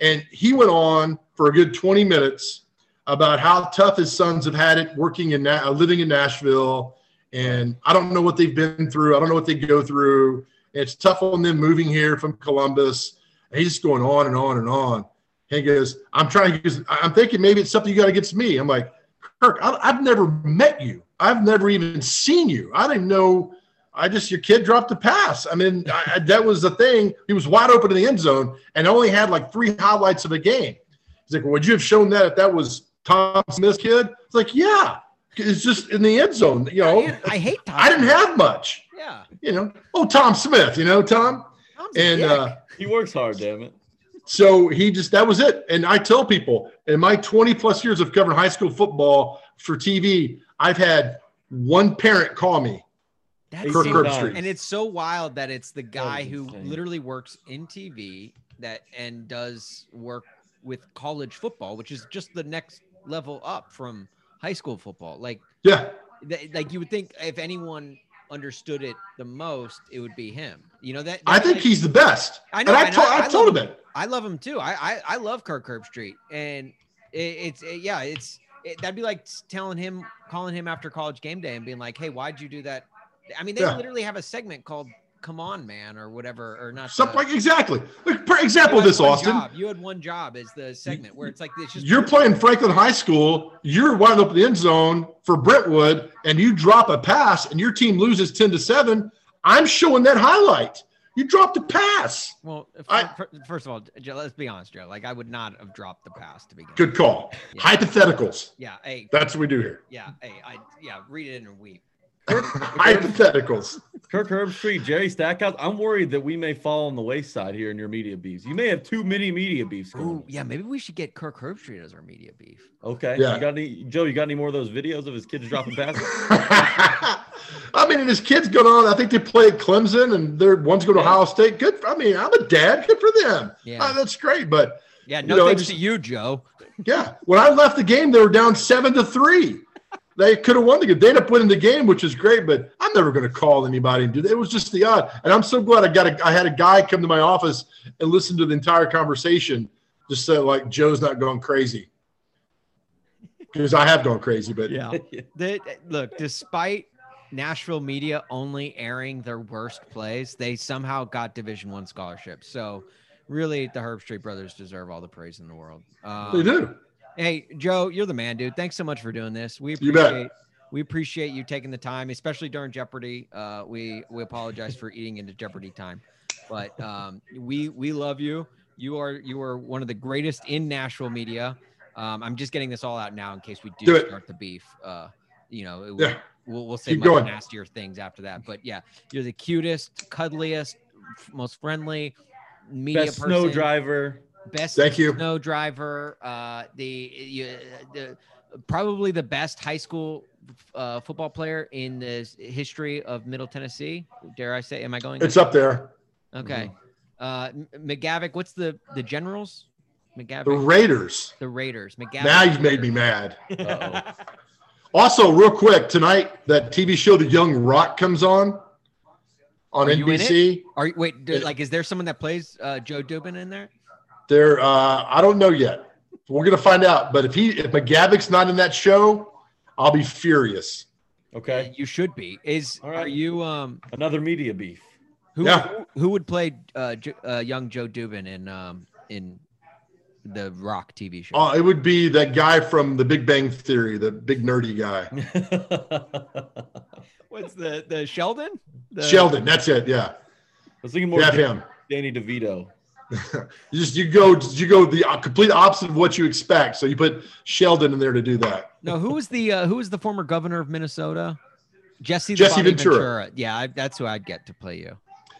And he went on for a good 20 minutes about how tough his sons have had it working in uh, living in Nashville, and I don't know what they've been through. I don't know what they go through. It's tough on them moving here from Columbus. And he's just going on and on and on. He goes, "I'm trying to. I'm thinking maybe it's something you got against me." I'm like, "Kirk, I've never met you. I've never even seen you. I didn't know." I just your kid dropped a pass. I mean, I, I- that was the thing. He was wide open in the end zone and only had like three highlights of a game. He's like, well, "Would you have shown that if that was Tom Smith's kid?" It's like, "Yeah, it's just in the end zone." You know, Man, I hate Tom. I didn't have much. Yeah. You know, oh Tom Smith. You know, Tom, Tom's a and dick. uh, He works hard, damn it. so he just that was it. And I tell people in my 20 plus years of covering high school football for TV, I've had one parent call me. That's Kirk so- Herbstreit. And it's so wild that it's the guy who literally works in TV that and does work with college football, which is just the next level up from high school football. Like, Yeah, th- like you would think if anyone understood it the most, it would be him. You know that? I that- think he's the best. I know, and I, and told, I- I, I told him love that. I love him too. I I, I love Kirk Herbstreit, and it, it's it- yeah, it's it, that'd be like telling him, calling him after college game day, and being like, "Hey, why'd you do that?" I mean, they Yeah. literally have a segment called "Come On, Man" or whatever, or not. Something like exactly. Like, for example, this Austin. job. You had one job as the segment where it's like this. just You're playing Franklin High School. You're wide open the end zone for Brentwood, and you drop a pass, and your team loses ten to seven. I'm showing that highlight. You dropped a pass. Well, I- first of all, Joe, let's be honest, Joe. Like I would not have dropped the pass to begin. Good call. Yeah. Hypotheticals. Yeah. Hey. That's what we do here. Yeah. Hey. I. Yeah. Read it and weep. [LAUGHS] Hypotheticals. Kirk Herbstreit, Jerry Stackhouse. I'm worried that we may fall on the wayside here in your media beefs. You may have too many media beefs. Ooh, yeah. Maybe we should get Kirk Herbstreit as our media beef. Okay. Yeah. You got any Joe, you got any more of those videos of his kids dropping passes? [LAUGHS] I mean, and his kids go on. I think they play at Clemson, and their one's going to Yeah. Ohio State. Good. I mean, I'm a dad. Good for them. Yeah. Uh, that's great. But Yeah. You No know, thanks just- to you, Joe. yeah, when I left the game, they were down seven to three. They could have won the game. They ended up winning the game, which is great. But I'm never going to call anybody and do that. It was just the odd. And I'm so glad I got a. I had a guy come to my office and listen to the entire conversation, just so like Joe's not going crazy. Because I have gone crazy, but [LAUGHS] Yeah. The, look, despite Nashville media only airing their worst plays, they somehow got Division One scholarships. So, really, the Herbstreit brothers deserve all the praise in the world. Um, they do. Hey, Joe, you're the man, dude. Thanks so much for doing this. We You appreciate we appreciate you taking the time, especially during Jeopardy. Uh, we we apologize for eating into Jeopardy time, but um, we we love you. You are you are one of the greatest in Nashville media. Um, I'm just getting this all out now in case we do, Do start the beef. Uh, you know, it, Yeah. we'll we'll say much nastier things after that. But yeah, you're the cutest, cuddliest, f- most friendly media Best person snow driver. Best Thank you. snow driver uh the, you, the probably the best high school uh, football player in the history of middle tennessee dare i say am i going It's up there. okay uh McGavock what's the the generals McGavock. The Raiders. the raiders McGavock Now you've made me mad. Also, real quick, tonight that TV show The Young Rock comes on on Are you in NBC. are you wait do, like is there someone that plays uh joe dubin in there They're uh, I don't know yet. We're gonna find out. But if he if McGavock's not in that show, I'll be furious. Okay. You should be. Is All are you um Another media beef. who Yeah. who, who would play uh, uh young Joe Dubin in um in the Rock TV show? Oh, it would be that guy from The Big Bang Theory, the big nerdy guy, [LAUGHS] [LAUGHS] What's the the Sheldon? The, Sheldon. That's it. Yeah, I was thinking more yeah, him. Danny DeVito. [LAUGHS] You just you go you go the complete opposite of what you expect. So you put Sheldon in there to do that. No, who was the uh, who was the former governor of Minnesota? Jesse the Jesse Body Ventura. Yeah, I, that's who I'd get to play you.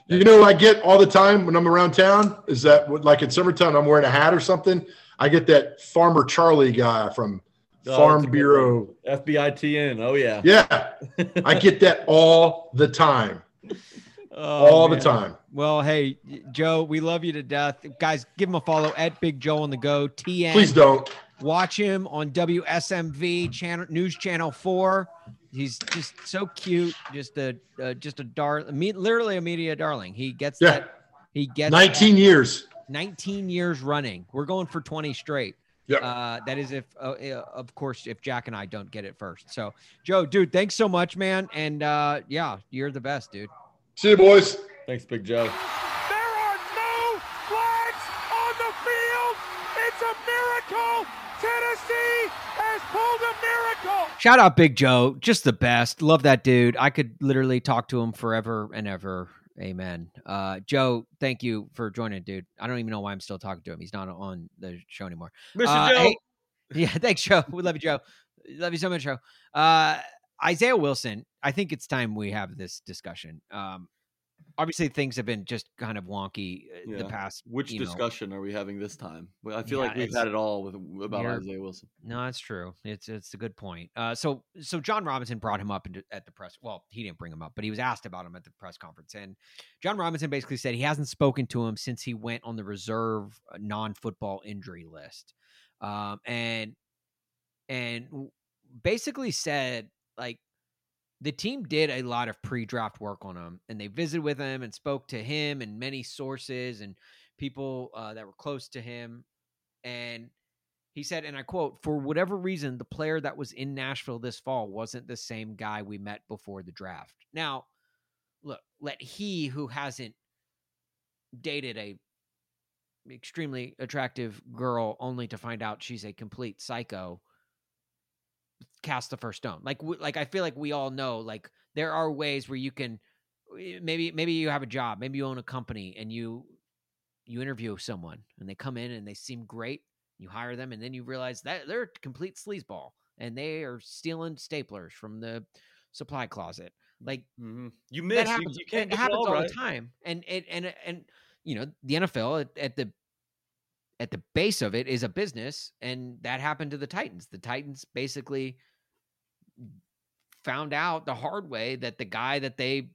You know, what I get all the time when I'm around town is that like in summertime, I'm wearing a hat or something. I get that Farmer Charlie guy from Oh, Farm good Bureau. FBITN. Oh yeah. Yeah, I get that all the time, Oh, all the time. Well, hey, Joe, we love you to death. Guys, give him a follow at Big Joe on the go. TN. Please don't. Watch him on WSMV channel News Channel Four. He's just so cute, just a uh, just a dar, literally a media darling. He gets Yeah, that. He gets 19 years. 19 years running. We're going for 20 straight. Yep. Uh, that is if, uh, of course, if Jack and I don't get it first. So, Joe, dude, thanks so much, man. And uh, yeah, you're the best, dude. See you, boys. Thanks, Big Joe. There are no flags on the field. It's a miracle. Tennessee has pulled a miracle. Shout out Big Joe, just the best. Love that dude. I could literally talk to him forever and ever. Amen. Uh, Joe, thank you for joining, dude. I don't even know why I'm still talking to him. He's not on the show anymore. Mr. Uh, Joe. hey- [LAUGHS] yeah, thanks, Joe. We love you, Joe. Love you so much, Joe. Uh, Isaiah Wilson. I think it's time we have this discussion. Um, obviously, things have been just kind of wonky uh, the past. Which you know- discussion are we having this time? I feel Yeah, like we've had it all with about Isaiah Wilson. No, that's true. It's it's a good point. Uh, so so Jon Robinson brought him up into, at the press. Well, he didn't bring him up, but he was asked about him at the press conference, and Jon Robinson basically said he hasn't spoken to him since he went on the reserve uh, non-football injury list, um, and and basically said like the team did a lot of pre-draft work on him, and they visited with him and spoke to him and many sources and people uh, that were close to him, and he said, and I quote, for whatever reason, the player that was in Nashville this fall wasn't the same guy we met before the draft. Now, look, let he who hasn't dated a extremely attractive girl only to find out she's a complete psycho cast the first stone. Like w- like I feel like we all know like there are ways where you can eh, maybe maybe you have a job, maybe you own a company and you you interview someone and they come in and they seem great you hire them and then you realize that they're a complete sleazeball and they are stealing staplers from the supply closet like hmm You miss. You, happens, you it happens all all right. the time and it and and you know the nfl at, at the at the base of it is a business and that happened to the titans the titans basically found out the hard way that the guy that they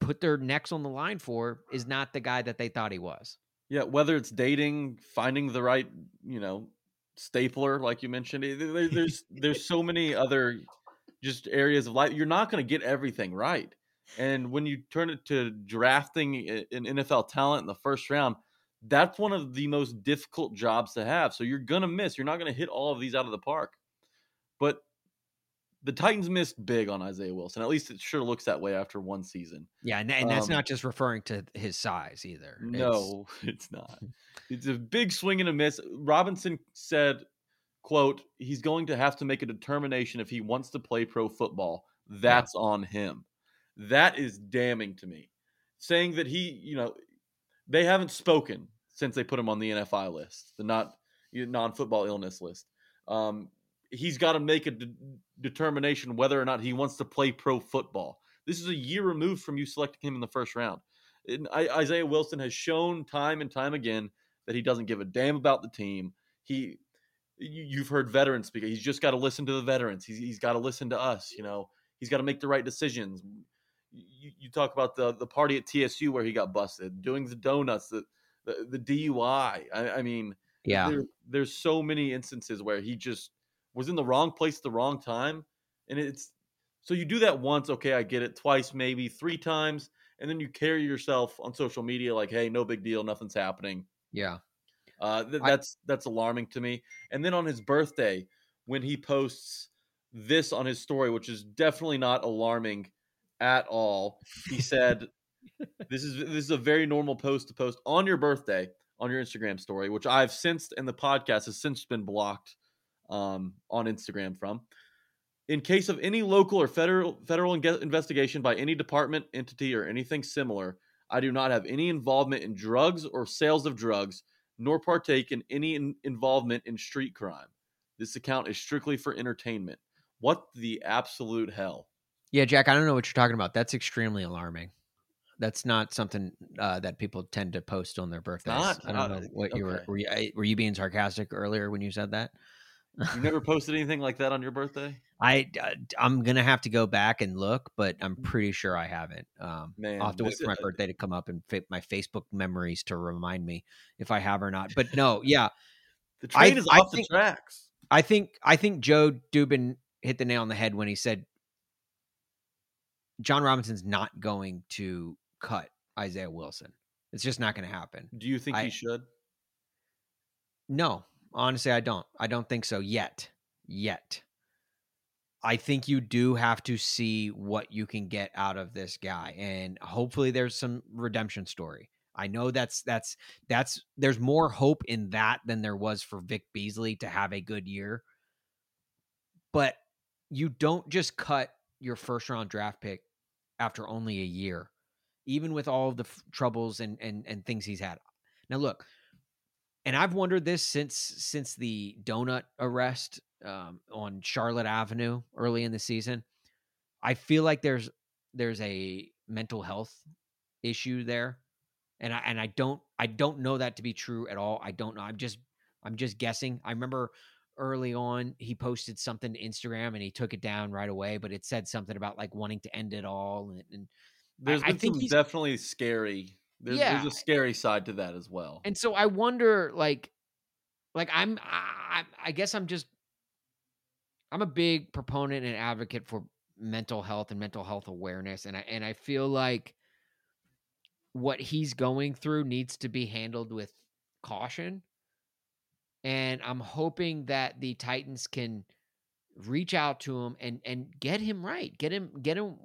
put their necks on the line for is not the guy that they thought he was Yeah, whether it's dating, finding the right, you know, stapler, like you mentioned, eh, there- there's [LAUGHS] there's so many other just areas of life. You're not going to get everything right, and when you turn it to drafting an NFL talent in the first round, that's one of the most difficult jobs to have. So you're going to miss. You're not going to hit all of these out of the park, but the Titans missed big on Isaiah Wilson. At least it sure looks that way after one season. Yeah, and, and that's Um, not just referring to his size either. No, [LAUGHS] it's not. It's a big swing and a miss. Robinson said, quote, he's going to have to make a determination if he wants to play pro football. That's on him. That is damning to me. Saying that he, you know, they haven't spoken since they put him on the NFI list, the not non-football illness list. Um, he's got to make a de- determination whether or not he wants to play pro football. This is a year removed from you selecting him in the first round. And I, Isaiah Wilson has shown time and time again that he doesn't give a damn about the team. He, you, you've heard veterans speak. He's just got to listen to the veterans. He's, he's got to listen to us. You know, he's got to make the right decisions. You, you talk about the the party at TSU where he got busted, doing the donuts, the the, the DUI. I, I mean, yeah, there, there's so many instances where he just was in the wrong place at the wrong time and it's so you do that once okay i get it twice maybe three times and then you carry yourself on social media like hey no big deal nothing's happening yeah. uh, th- I- that's that's alarming to me and then on his birthday when he posts this on his story, which is definitely not alarming at all. He said, [LAUGHS] "This is this is a very normal post to post on your birthday on your Instagram story, which I've since and the podcast has since been blocked um, on Instagram from." In case of any local or federal federal inge- investigation by any department, entity, or anything similar, I do not have any involvement in drugs or sales of drugs, nor partake in any in- involvement in street crime. This account is strictly for entertainment. What the absolute hell? Yeah, Jack, I don't know what you're talking about. That's extremely alarming. That's not something uh, that people tend to post on their birthdays. Not- I don't uh, know what you were. Were you, were you being sarcastic earlier when you said that? You never posted anything like that on your birthday? [LAUGHS] I uh, I'm gonna have to go back and look, but I'm pretty sure I haven't. Um, Man, I'll have to wait for my birthday to come up and fit my Facebook memories to remind me if I have or not. But no, [LAUGHS] yeah, The I- train is I off think- the tracks. I think I think Joe Dubin hit the nail on the head when he said Jon Robinson's not going to cut Isaiah Wilson. It's just not going to happen. Do you think I- he should? No, honestly, I don't. I don't think so yet. Yet. I think you do have to see what you can get out of this guy and hopefully there's some redemption story. I know that's that's that's there's more hope in that than there was for Vic Beasley to have a good year. But you don't just cut your first round draft pick after only a year, even with all of the f- troubles and and and things he's had. Now look, and I've wondered this since since the donut arrest um, on Charlotte Avenue early in the season. I feel like there's there's a mental health issue there, and I and I don't I don't know that to be true at all. I don't know. I'm just I'm just guessing. I remember early on he posted something to Instagram and he took it down right away, but it said something about like wanting to end it all and, and There's I been think some definitely scary. There's, Yeah. there's a scary side to that as well. And so I wonder, like, like I'm, I, I guess I'm just, I'm a big proponent and advocate for mental health and mental health awareness, and I and I feel like what he's going through needs to be handled with caution. And I'm hoping that the Titans can reach out to him and and get him right, get him get him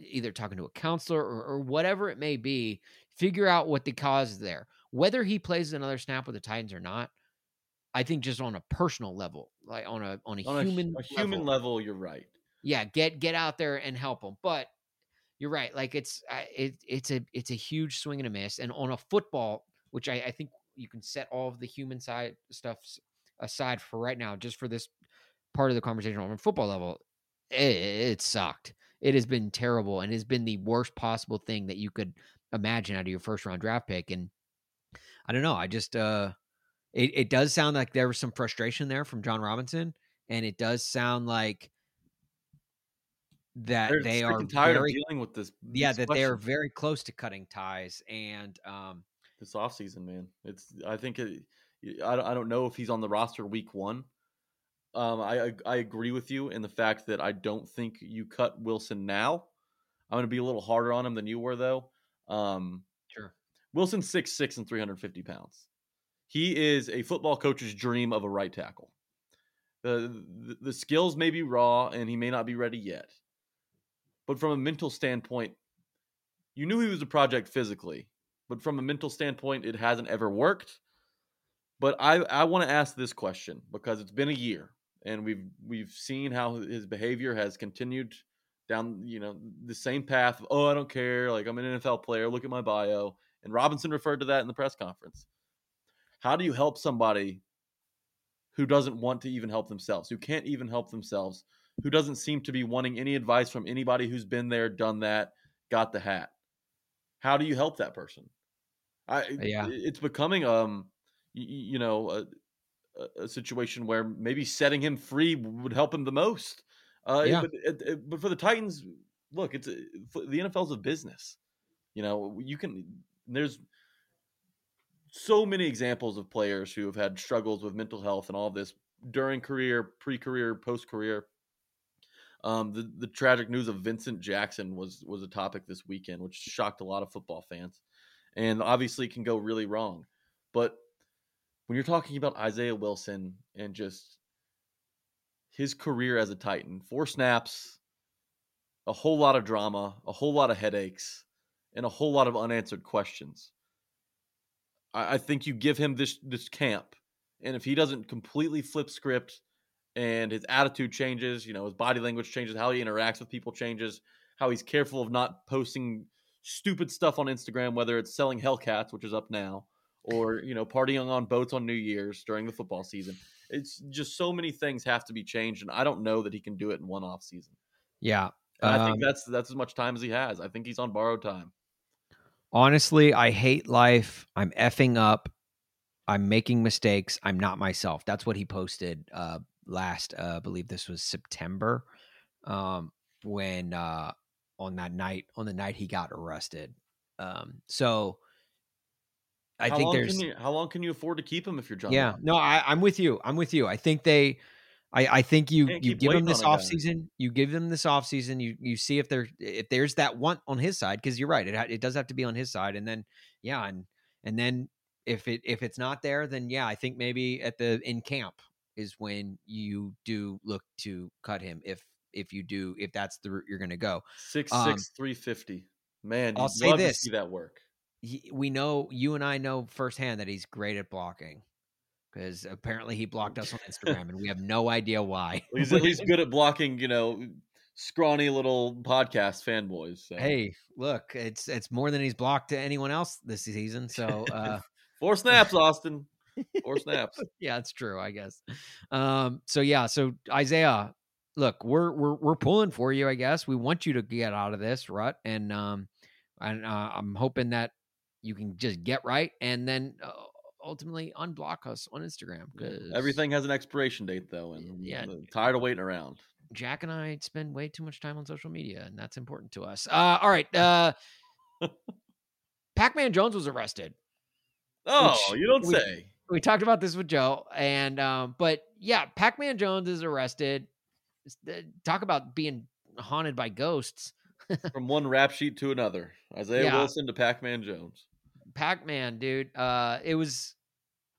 either talking to a counselor or, or whatever it may be figure out what the cause is there. Whether he plays another snap with the Titans or not, I think just on a personal level, like on a on a On human a human level, you're right. yeah, get get out there and help them. But you're right, like it's it, it's a it's a huge swing and a miss. And on a football, which I, I think you can set all of the human side stuff aside for right now, just for this part of the conversation on a football level, it, it sucked. It has been terrible and has been the worst possible thing that you could imagine out of your first round draft pick. And I don't know. I just uh it, it does sound like there was some frustration there from Jon Robinson, and it does sound like that They're they are tired very of dealing with this. yeah that they are very close to cutting ties and um this offseason, man. It's I think it, I don't- I don't know if he's on the roster week one. Um, I I- I agree with you in the fact that I don't think you cut Wilson now. I'm going to be a little harder on him than you were though. Um, sure Wilson's six six and 350 pounds. He is a football coach's dream of a right tackle. The, the the skills may be raw and he may not be ready yet. But from a mental standpoint, you knew he was a project physically, but from a mental standpoint, it hasn't ever worked. But I I want to ask this question because it's been a year and we've we've seen how his behavior has continued down you know the same path. Of, oh, I don't care. Like I'm an NFL player. Look at my bio. And Robinson referred to that in the press conference. How do you help somebody who doesn't want to even help themselves, who can't even help themselves, who doesn't seem to be wanting any advice from anybody who's been there, done that, got the hat? How do you help that person? I Yeah. it's becoming um y- y- you know a- a situation where maybe setting him free would help him the most. Uh, Yeah. but, but for the Titans, look, it's for- the NFL's a business. You know, you can there's so many examples of players who have had struggles with mental health and all this during career, pre-career, post-career. Um, the the tragic news of Vincent Jackson was was a topic this weekend, which shocked a lot of football fans, and obviously can go really wrong. But when you're talking about Isaiah Wilson and just his career as a Titan. Four snaps, a whole lot of drama, a whole lot of headaches, and a whole lot of unanswered questions. I, I think you give him this this camp, and if he doesn't completely flip script and his attitude changes, you know, his body language changes, how he interacts with people changes, how he's careful of not posting stupid stuff on Instagram, whether it's selling Hellcats, which is up now, or you know, partying on boats on New Year's during the football season. It's just so many things have to be changed, and I don't know that he can do it in one off season. Yeah. And I Um, think that's that's as much time as he has. I think he's on borrowed time. honestly, I hate life. I'm effing up. I'm making mistakes. I'm not myself. That's what he posted uh last uh I believe this was September um when uh on that night on the night he got arrested. Um so I how think long there's can you, how long can you afford to keep him if you're Jon? yeah, no, I, I'm with you. I'm with you. I think they, I, I think you you give them waiting this on a off season. You give them this off season. You you see if there if there's that want on his side because you're right. It ha- it does have to be on his side, and then yeah, and and then if it if it's not there, then yeah, I think maybe at the in camp is when you do look to cut him if if you do if that's the route you're going to go. Six Um, six three fifty. Man, I'll you'd say love this. to see that work. We know you and I know firsthand that he's great at blocking because apparently he blocked us on [LAUGHS] Instagram and we have no idea why. He's [LAUGHS] least good at blocking, you know, scrawny little podcast fanboys. So. hey, look, it's it's more than he's blocked to anyone else this season. So uh, [LAUGHS] four snaps, Austin. Four snaps. yeah, it's true, I guess. Um, so yeah, so Isaiah, look, we're we're we're pulling for you. I guess we want you to get out of this rut, and um, and uh, I'm hoping that you can just get right and then uh, ultimately unblock us on Instagram because Everything has an expiration date, though, and Yeah. I'm tired of waiting around. Jack and I spend way too much time on social media, and that's important to us. Uh, all right. [LAUGHS] Uh, Pac Man Jones was arrested. Oh, Which you don't we- say. We talked about this with Joe, and um, but yeah, Pac Man Jones is arrested. Uh, Talk about being haunted by ghosts. [LAUGHS] From one rap sheet to another. Isaiah Yeah. Wilson to Pac Man Jones. Pac Man, dude. Uh, it was,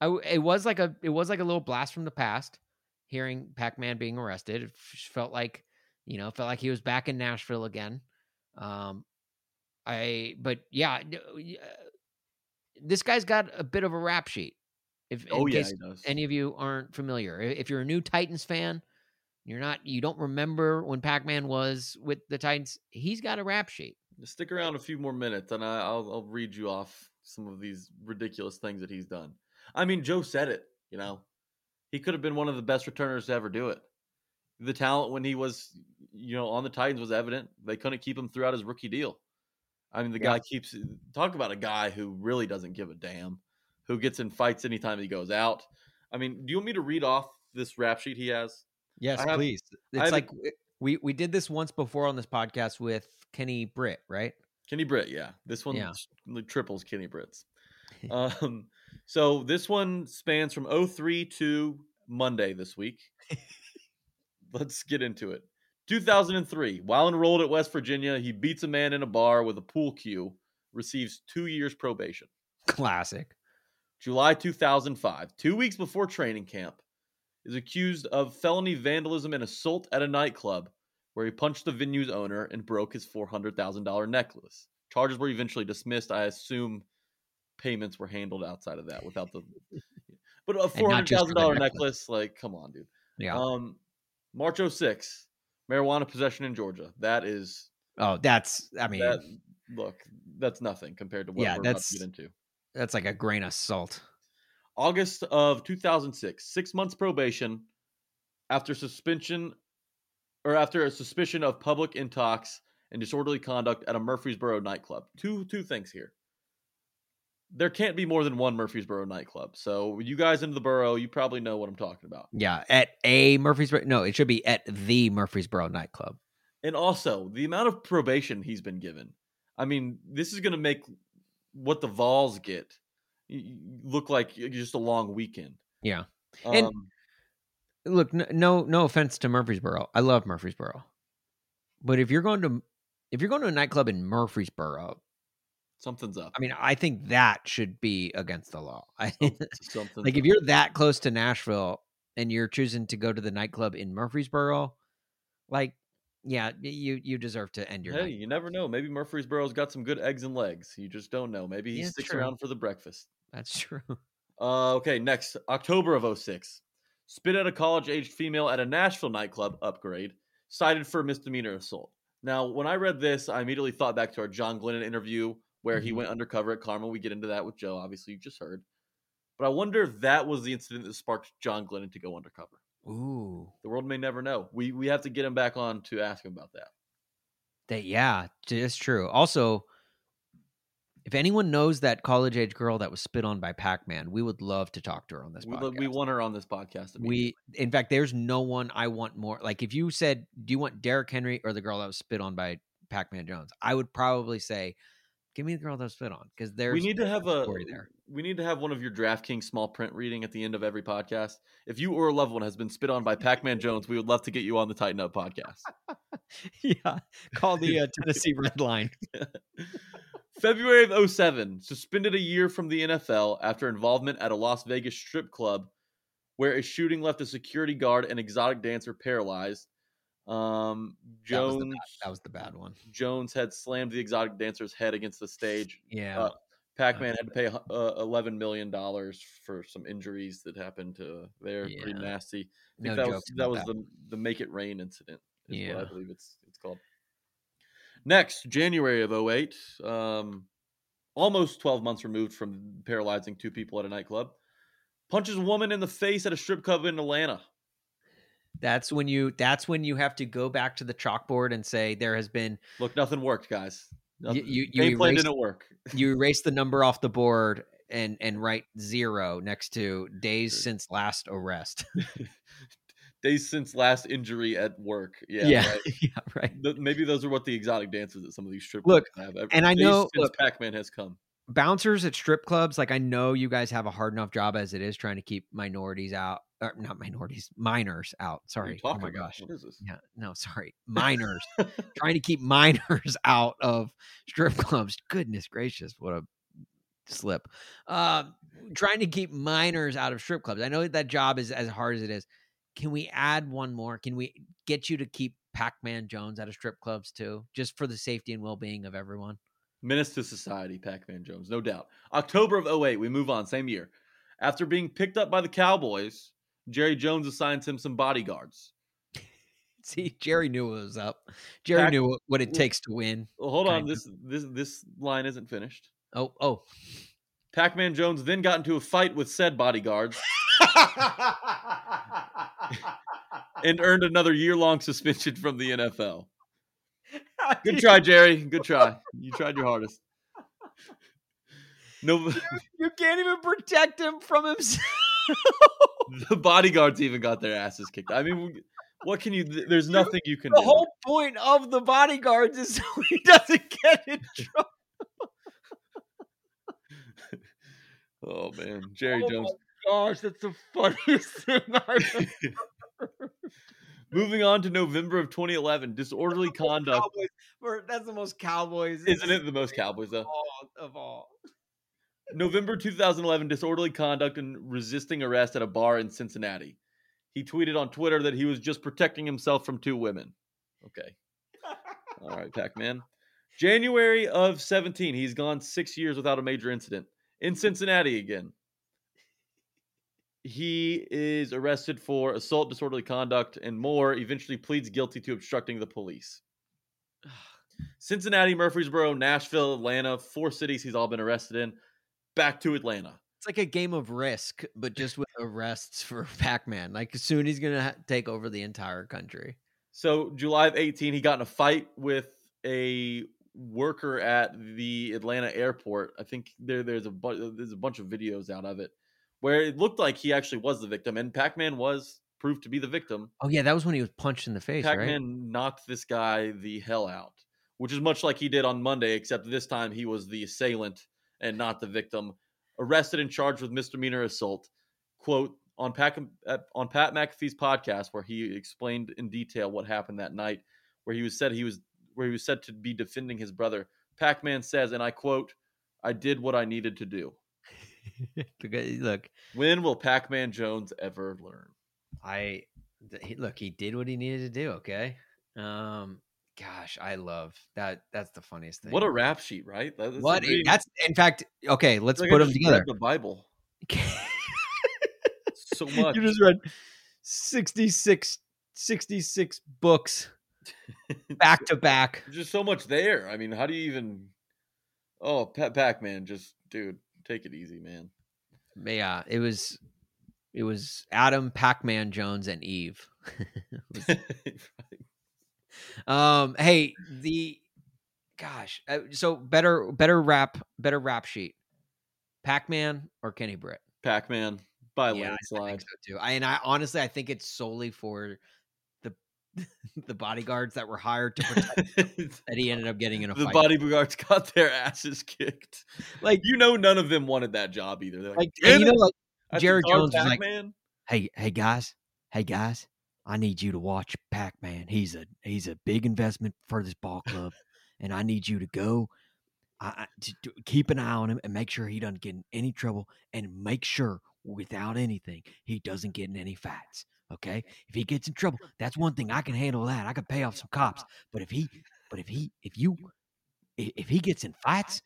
I it was like a, it was like a little blast from the past. Hearing Pac Man being arrested, it felt like, you know, felt like he was back in Nashville again. Um, I, but yeah, y- uh, this guy's got a bit of a rap sheet. If Oh, yeah, case he does. any of you aren't familiar, if you're a new Titans fan, you're not, you don't remember when Pac Man was with the Titans. He's got a rap sheet. Stick around a few more minutes and I'll, I'll read you off some of these ridiculous things that he's done. I mean, Joe said it, you know, he could have been one of the best returners to ever do it. The talent when he was, you know, on the Titans was evident. They couldn't keep him throughout his rookie deal. I mean, the Yeah. guy keeps talk about a guy who really doesn't give a damn, who gets in fights anytime he goes out. I mean, do you want me to read off this rap sheet he has? Yes, have- please. It's have like we we did this once before on this podcast with Kenny Britt, right? Kenny Britt, yeah. This one Yeah. triples Kenny Britt's. [LAUGHS] um, so this one spans from 03 to Monday this week. Let's get into it. 2003, while enrolled at West Virginia, he beats a man in a bar with a pool cue, receives two years probation. Classic. July 2005, two weeks before training camp, is accused of felony vandalism and assault at a nightclub where he punched the venue's owner and broke his $400,000 necklace. Charges were eventually dismissed. I assume payments were handled outside of that without the. [LAUGHS] But a And not just for the $400,000 necklace. like, come on, dude. Yeah. Um, March 06, marijuana possession in Georgia. That is, oh, that's. I mean, that, look, that's nothing compared to what Yeah, we're about that's- to get into. that's like a grain of salt. August of 2006, six months probation after suspension or after a suspicion of public intox and disorderly conduct at a Murfreesboro nightclub. Two two things here. There can't be more than one Murfreesboro nightclub. So you guys into the borough, you probably know what I'm talking about. Yeah, at a Murfreesboro. No, it should be at the Murfreesboro nightclub. And also, the amount of probation he's been given. I mean, this is going to make what the Vols get look like just a long weekend. Yeah. And- Um, Look, no, no offense to Murfreesboro. I love Murfreesboro, but if you're going to if you're going to a nightclub in Murfreesboro, something's up. I mean, I think that should be against the law. [LAUGHS] I, Something. like if you're that close to Nashville and you're choosing to go to the nightclub in Murfreesboro, like, yeah, you you deserve to end your Hey, night. you never know. Maybe Murfreesboro's got some good eggs and legs. You just don't know. Maybe he Yeah, sticks true. around for the breakfast. That's [LAUGHS] true. Uh, okay, next October of 06. Spit at a college aged female at a Nashville nightclub upgrade, cited for misdemeanor assault. Now, when I read this, I immediately thought back to our John Glennon interview where he Mhm. went undercover at Karma. We get into that with Joe, obviously, you just heard. But I wonder if that was the incident that sparked John Glennon to go undercover. Ooh, The world may never know. We we have to get him back on to ask him about that. that yeah, it's true. Also, if anyone knows that college age girl that was spit on by Pac Man, we would love to talk to her on this We, podcast. we want her on this podcast. We, in fact, there's no one I want more. Like, if you said, "Do you want Derrick Henry or the girl that was spit on by Pac-Man Jones?" I would probably say, "Give me the girl that was spit on," because there's we need to have a story there. we need to have one of your DraftKings small print reading at the end of every podcast. If you or a loved one has been spit on by Pac-Man Jones, we would love to get you on the Titan Up podcast. [LAUGHS] yeah, call the uh, Tennessee Red Line. [LAUGHS] [LAUGHS] February of 07, suspended a year from the NFL after involvement at a Las Vegas strip club where a shooting left a security guard and exotic dancer paralyzed. Um, That was, Jones bad, that was the bad one. Jones had slammed the exotic dancer's head against the stage. Yeah, Uh, Pac-Man had to pay uh, eleven million dollars for some injuries that happened to there. Pretty nasty. I no think that was that was the the Make It Rain incident. Is what I believe it's it's called. Next, January of 08, um, almost 12 months removed from paralyzing two people at a nightclub, punches a woman in the face at a strip club in Atlanta. That's when you. That's when you have to go back to the chalkboard and say there has been. Look, nothing worked, guys. Nothing, you- you plan erased- didn't work. [LAUGHS] You erase the number off the board and and write zero next to days since last arrest. [LAUGHS] [LAUGHS] Days since last injury at work. Yeah, yeah, right. [LAUGHS] yeah, right. Th- maybe those are what the exotic dances that some of these strip Look, clubs have. and I know- since Pac-Man has come. bouncers at strip clubs like i know you guys have a hard enough job as it is trying to keep minorities out or not minorities minors out What are you sorry oh my about? gosh What is this? yeah no sorry [LAUGHS] minors trying to keep minors [LAUGHS] out of strip clubs goodness gracious what a slip um trying to keep minors out of strip clubs i know that job is as hard as it is can we add one more can we get you to keep pac-man jones out of strip clubs too just for the safety and well-being of everyone Menace to society, Pac-Man Jones, no doubt. October of 08, we move on, same year. After being picked up by the Cowboys, Jerry Jones assigns him some bodyguards. [LAUGHS] See, Jerry knew what was up. Jerry Pac- knew what, what it takes to win. Well, hold on, this this this line isn't finished. Oh, oh. Pac-Man Jones then got into a fight with said bodyguards [LAUGHS] and earned another year-long suspension from the NFL. [LAUGHS] Good try, Jerry. Good try. You tried your hardest. No, [LAUGHS] You can't even protect him from himself. the bodyguards even got their asses kicked. I mean, what can you? There's nothing you can the do. whole point of the bodyguards is [LAUGHS] so he doesn't get in trouble. Oh man, Jerry Oh Jones. Gosh, that's the funniest thing I've [LAUGHS] Moving on to November of 2011, disorderly conduct. Cowboys. or That's the most Cowboys Isn't it the most Cowboys of though? all, of all. November 2011, disorderly conduct and resisting arrest at a bar in Cincinnati. He tweeted on Twitter that he was just protecting himself from two women. Okay. All right, Pac Man. January of 17, he's gone six years without a major incident in Cincinnati again. He is arrested for assault, disorderly conduct, and more. Eventually pleads guilty to obstructing the police. Cincinnati, Murfreesboro, Nashville, Atlanta, four cities he's all been arrested in. Back to Atlanta. It's like a game of risk, but just with arrests for [LAUGHS] Pac-Man. Like soon he's gonna ha- take over the entire country. So July of 18, he got in a fight with a worker at the Atlanta airport. I think there there's a bu- there's a bunch of videos out of it where it looked like he actually was the victim, and Pac-Man was proved to be the victim. Oh yeah, that was when he was punched in the face, Pac-Man right? knocked this guy the hell out, which is much like he did on Monday, except this time he was the assailant and not the victim. Arrested and charged with misdemeanor assault. Quote on Pat uh, on Pat McAfee's podcast, where he explained in detail what happened that night, where he was said he was where he was said to be defending his brother. Pac-Man says, and I quote, "I did what I needed to do." [LAUGHS] Look, When will Pac-Man Jones ever learn? I he- look. He did what he needed to do. Okay. Um. Gosh, I love that. That's the funniest thing. What a rap sheet, right? That- that's what? a really- That's in fact. Okay, let's like put them together. The Bible. [LAUGHS] So much. you just read 66, 66 books [LAUGHS] back to back. There's just so much there. I mean, how do you even? Oh, Pac Man, just dude, take it easy, man. Yeah, it was it was Adam, Pac-Man Jones, and Eve. [LAUGHS] Was- [LAUGHS] um, hey, the gosh, uh, so better better rap better rap sheet, Pac-Man or Kenny Britt? Pac Man by Yeah, I- I landslide. think so too. I, and I honestly, I think it's solely for [LAUGHS] the bodyguards that were hired to protect [LAUGHS] that he ended up getting in a fight. the fight. bodyguards got their asses kicked. like, You know, none of them wanted that job either. They're like, like, you know, like I have to Jerry Jones was like, Pac-Man?" hey hey guys hey guys i need you to watch pac-man he's a he's a big investment for this ball club and i need you to go I, I- to, to keep an eye on him and make sure he doesn't get in any trouble and make sure without anything he doesn't get in any fights okay if he gets in trouble that's one thing i can handle that i can pay off some cops but if he but if he if you if he gets in fights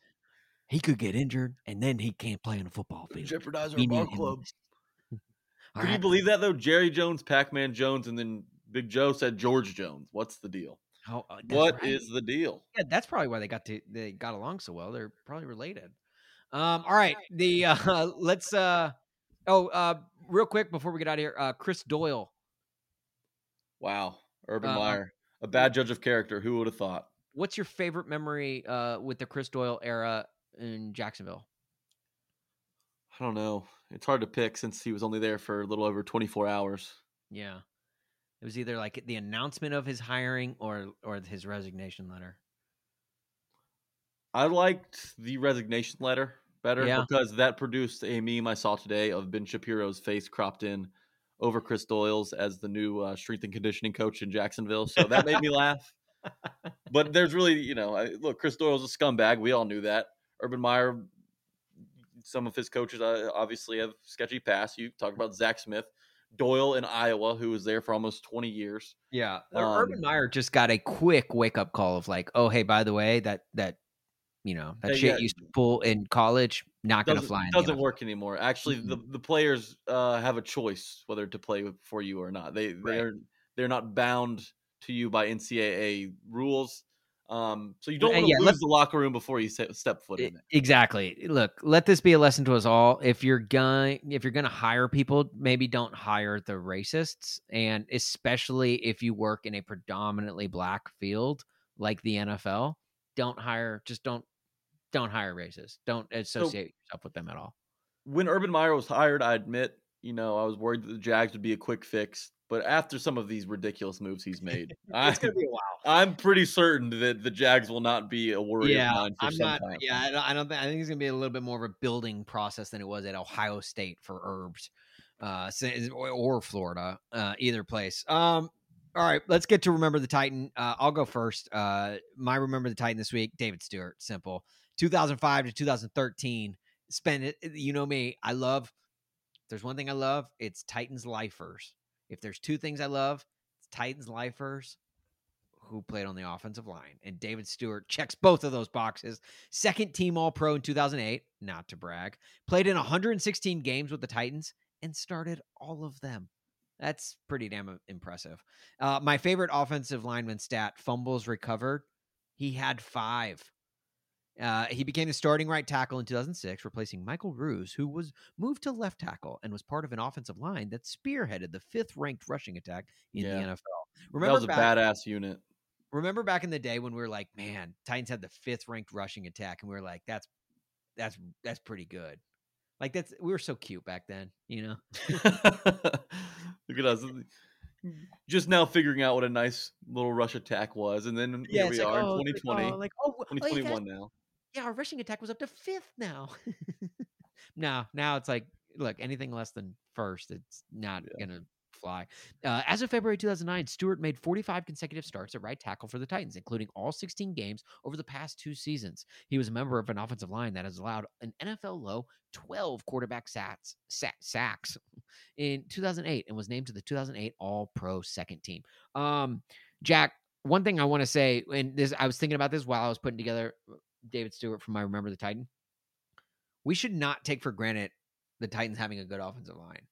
he could get injured and then he can't play in a football field jeopardize our ball need him in club. All Can you believe that though? Jerry Jones, Pac Man Jones, and then Big Joe said George Jones. What's the deal? Oh, uh, What is right. the deal? Yeah, that's probably why they got to they got along so well. They're probably related. Um, all right, the [LAUGHS] uh, let's uh, oh, uh, real quick before we get out of here, uh, Chris Doyle. Wow, Urban Uh, Meyer, a bad judge of character. Who would have thought? What's your favorite memory uh with the Chris Doyle era in Jacksonville? I don't know. It's hard to pick since he was only there for a little over 24 hours. Yeah, it was either like the announcement of his hiring or or his resignation letter. I liked the resignation letter better Yeah. because that produced a meme I saw today of Ben Shapiro's face cropped in over Chris Doyle's as the new uh, strength and conditioning coach in Jacksonville. So that made me laugh. But there's really, you know, I, look, Chris Doyle's a scumbag. We all knew that. Urban Meyer, some of his coaches uh, obviously have sketchy past. You talk about Zach Smith, Doyle in Iowa, who was there for almost 20 years. Yeah, Um, Urban Meyer just got a quick wake up call of like, oh hey, by the way, that that you know that Hey, shit yeah. used to pull in college, not gonna fly. doesn't work anymore. Actually, the, the players uh, have a choice whether to play for you or not. They Right. they're they're not bound to you by NCAA rules. Um, so you don't Uh, want to yeah, lose let- the locker room before you step foot in it. Exactly. Look, let this be a lesson to us all. If you're going if you're going to hire people, maybe don't hire the racists and especially if you work in a predominantly black field like the NFL, don't hire just don't don't hire racists. Don't associate yourself with them at all. When Urban Meyer was hired, I admit, you know, I was worried that the Jags would be a quick fix. But after some of these ridiculous moves he's made, [LAUGHS] I, be a while. I'm pretty certain that the Jags will not be a worry Yeah, of mine for I'm some not. time. Yeah, I don't, I don't think. I think it's gonna be a little bit more of a building process than it was at Ohio State for Herbs, uh, or, or Florida, uh, either place. Um, all right, let's get to remember the Titan. Uh, I'll go first. Uh, my remember the Titan this week, David Stewart. Simple. 2005 to 2013. Spend it. You know me. I love. There's one thing I love. It's Titans lifers. If there's two things I love, it's Titans lifers who played on the offensive line. And David Stewart checks both of those boxes. Second team All Pro in 2008, not to brag. Played in 116 games with the Titans and started all of them. That's pretty damn impressive. Uh, my favorite offensive lineman stat fumbles recovered. He had five. Uh, he became the starting right tackle in 2006, replacing Michael Roos, who was moved to left tackle and was part of an offensive line that spearheaded the fifth ranked rushing attack in Yeah. the NFL. Remember that was a badass unit. remember back in the day when we were like, man, Titans had the fifth ranked rushing attack, and we were like, that's that's that's pretty good. Like that's we were so cute back then, you know. [LAUGHS] Look at us. Just now figuring out what a nice little rush attack was. And then here we like, are oh, in 2020, Like, oh, like, oh, oh, you guys- 2021 now. Yeah, our rushing attack was up to fifth now. [LAUGHS] no, now it's like, look, anything less than first, it's not Yeah. gonna fly. Uh, as of February 2009, Stewart made 45 consecutive starts at right tackle for the Titans, including all 16 games over the past two seasons. He was a member of an offensive line that has allowed an NFL low 12 quarterback sacks, sa- sacks in 2008 and was named to the 2008 All Pro second team. Um, Jack, one thing I want to say, and this I was thinking about this while I was putting together David Stewart from I Remember the Titan. We should not take for granted the Titans having a good offensive line.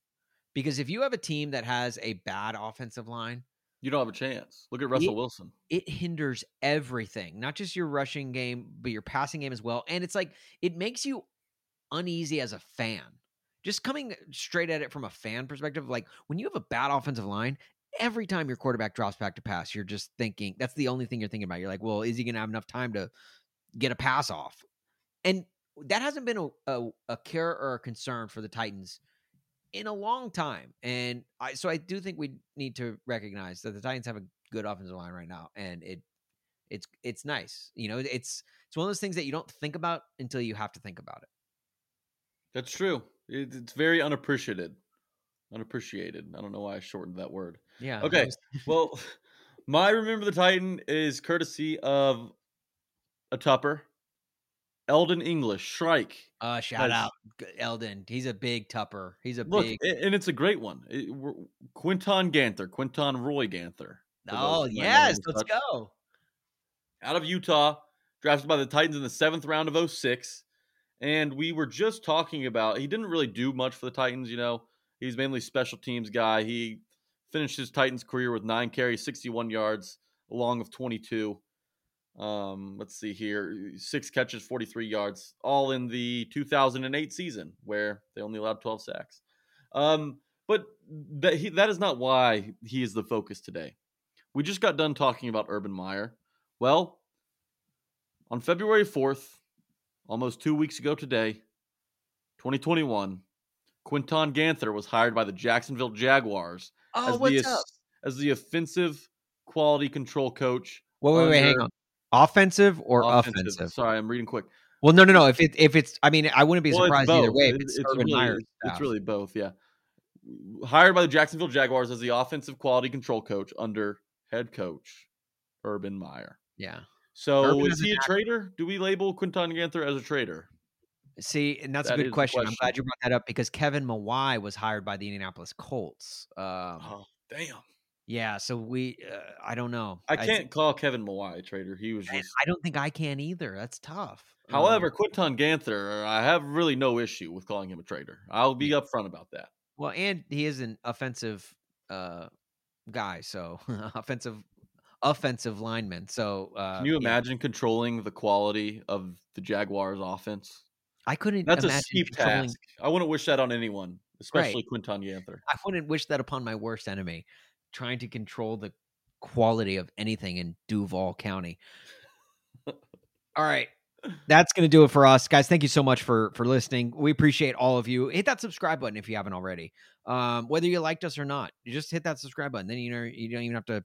Because if you have a team that has a bad offensive line, You don't have a chance. Look at Russell Ye- Wilson. it hinders everything, not just your rushing game, but your passing game as well. And it's like it makes you uneasy as a fan. Just coming straight at it from a fan perspective, like when you have a bad offensive line, every time your quarterback drops back to pass, you're just thinking that's the only thing you're thinking about. You're like, well, is he going to have enough time to get a pass off? And that hasn't been a, a, a care or a concern for the Titans in a long time. And I so I do think we need to recognize that the Titans have a good offensive line right now, and it it's it's nice. You know, it's it's one of those things that you don't think about until you have to think about it. That's true. It, it's very unappreciated. Unappreciated. I don't know why I shortened that word. Yeah. Okay. [LAUGHS] Well, [LAUGHS] my remember the Titan is courtesy of a Tupper, Eldon English, Shrike. Uh, shout has- out Eldon. He's a big tupper. He's a Look, big. and it's a great one. It- Quinton Ganther, Quinton Roy Ganther. Oh who might know him yes, let's such. go. out of Utah, drafted by the Titans in the seventh round of 06. And we were just talking about he didn't really do much for the Titans, you know. He's mainly special teams guy. He finished his Titans career with nine carries, 61 yards, along of 22. Um, let's see here. Six catches, 43 yards, all in the 2008 season where they only allowed 12 sacks. Um, but that he, that is not why he is the focus today. We just got done talking about Urban Meyer. Well, on February 4th, almost two weeks ago today, 2021, Quinton Ganther was hired by the Jacksonville Jaguars Oh, as, what's the, up? as the offensive quality control coach. Wait, wait, wait, hang on. Offensive or offensive- offensive? Sorry, I'm reading quick. Well, no, no, no. If it if it's, I mean, I wouldn't be Well, surprised either way. It's, it's Urban really, it's- really both, yeah. Hired by the Jacksonville Jaguars as the offensive quality control coach under head coach Urban Meyer. yeah. So Urban is he a traitor? Do we label Quinton Ganther as a traitor? See, and that's That a good the question. I'm glad you brought that up because Kevin Mawae was hired by the Indianapolis Colts. Um, Oh, damn. Yeah, so we, uh, I don't know. I can't call Kevin Mawae a traitor. He was I, just. I don't think I can either. That's tough. Um, However, Quinton Ganther, I have really no issue with calling him a traitor. I'll be upfront about that. well, and he is an offensive uh, guy, so [LAUGHS] offensive, offensive lineman. So uh, Can you yeah, imagine controlling the quality of the Jaguars' offense? I couldn't. That's a steep controlling- task. I wouldn't wish that on anyone, especially Quinton Ganther. I wouldn't wish that upon my worst enemy, trying to control the quality of anything in Duval County. All right. That's going to do it for us. Guys, thank you so much for for listening. We appreciate all of you. Hit that subscribe button if you haven't already. Um, whether you liked us or not, you just hit that subscribe button. Then you know you don't even have to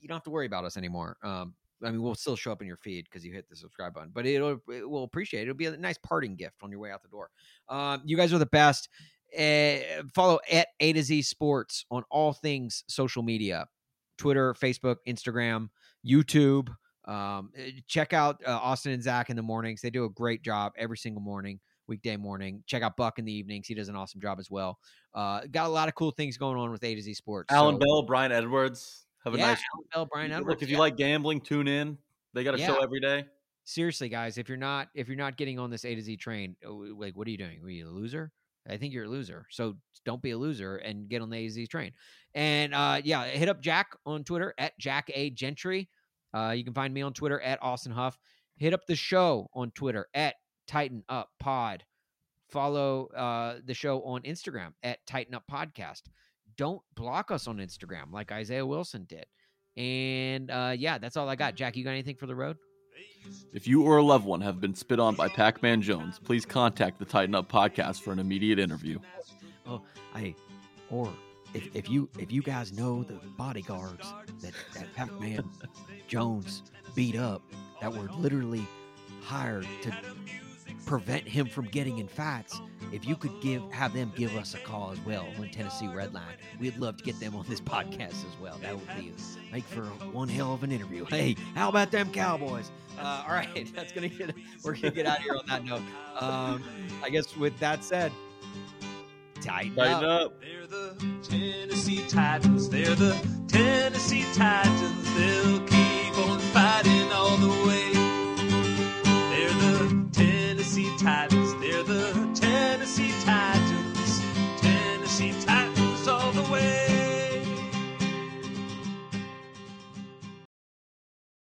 you don't have to worry about us anymore. Um, I mean, we'll still show up in your feed because you hit the subscribe button, but it'll it will appreciate it. It'll be a nice parting gift on your way out the door. Um, you guys are the best. Uh, follow at A to Z Sports on all things social media Twitter, Facebook, Instagram, YouTube. Um, eh, check out uh, Austin and Zach in the mornings. They do a great job every single morning, weekday morning. Check out Buck in the evenings. He does an awesome job as well. Uh, got a lot of cool things going on with A to Z Sports. Alan So- Bell, Brian Edwards have a yeah, nice. Alan Bell, Brian Look, Edwards. if you yeah. like gambling, tune in. They got a show every day. seriously guys if you're not if you're not getting on this a to z train uh, like what are you doing are you a loser i think you're a loser so don't be a loser and get on the a to z train. And uh yeah hit up jack on twitter at jack a. Gentry. Uh you can find me on twitter at austin huff. Hit up the show on twitter at titan up pod. Follow uh the show on instagram at titan up podcast. Don't block us on instagram like isaiah wilson did. And uh yeah that's all i got. Jack you got anything for the road If you or a loved one have been spit on by Pac Man Jones, please contact the Titan Up podcast for an immediate interview. Oh, I, or if, if you if you guys know the bodyguards that that Pac-Man [LAUGHS] Jones beat up, that were literally hired to prevent him from getting in fights, if you could give have them give us a call as well on Tennessee Redline, we'd love to get them on this [LAUGHS] podcast as well. That would be make for one hell of an interview. Hey, how about them Cowboys? Uh, all right, [LAUGHS] that's gonna get we're gonna get out of here on that note. Um, I guess with that said, titan, Titan up. up. They're the Tennessee Titans. They're the Tennessee Titans. They'll keep on fighting all the way. Tennessee Titans. They're the Tennessee Titans.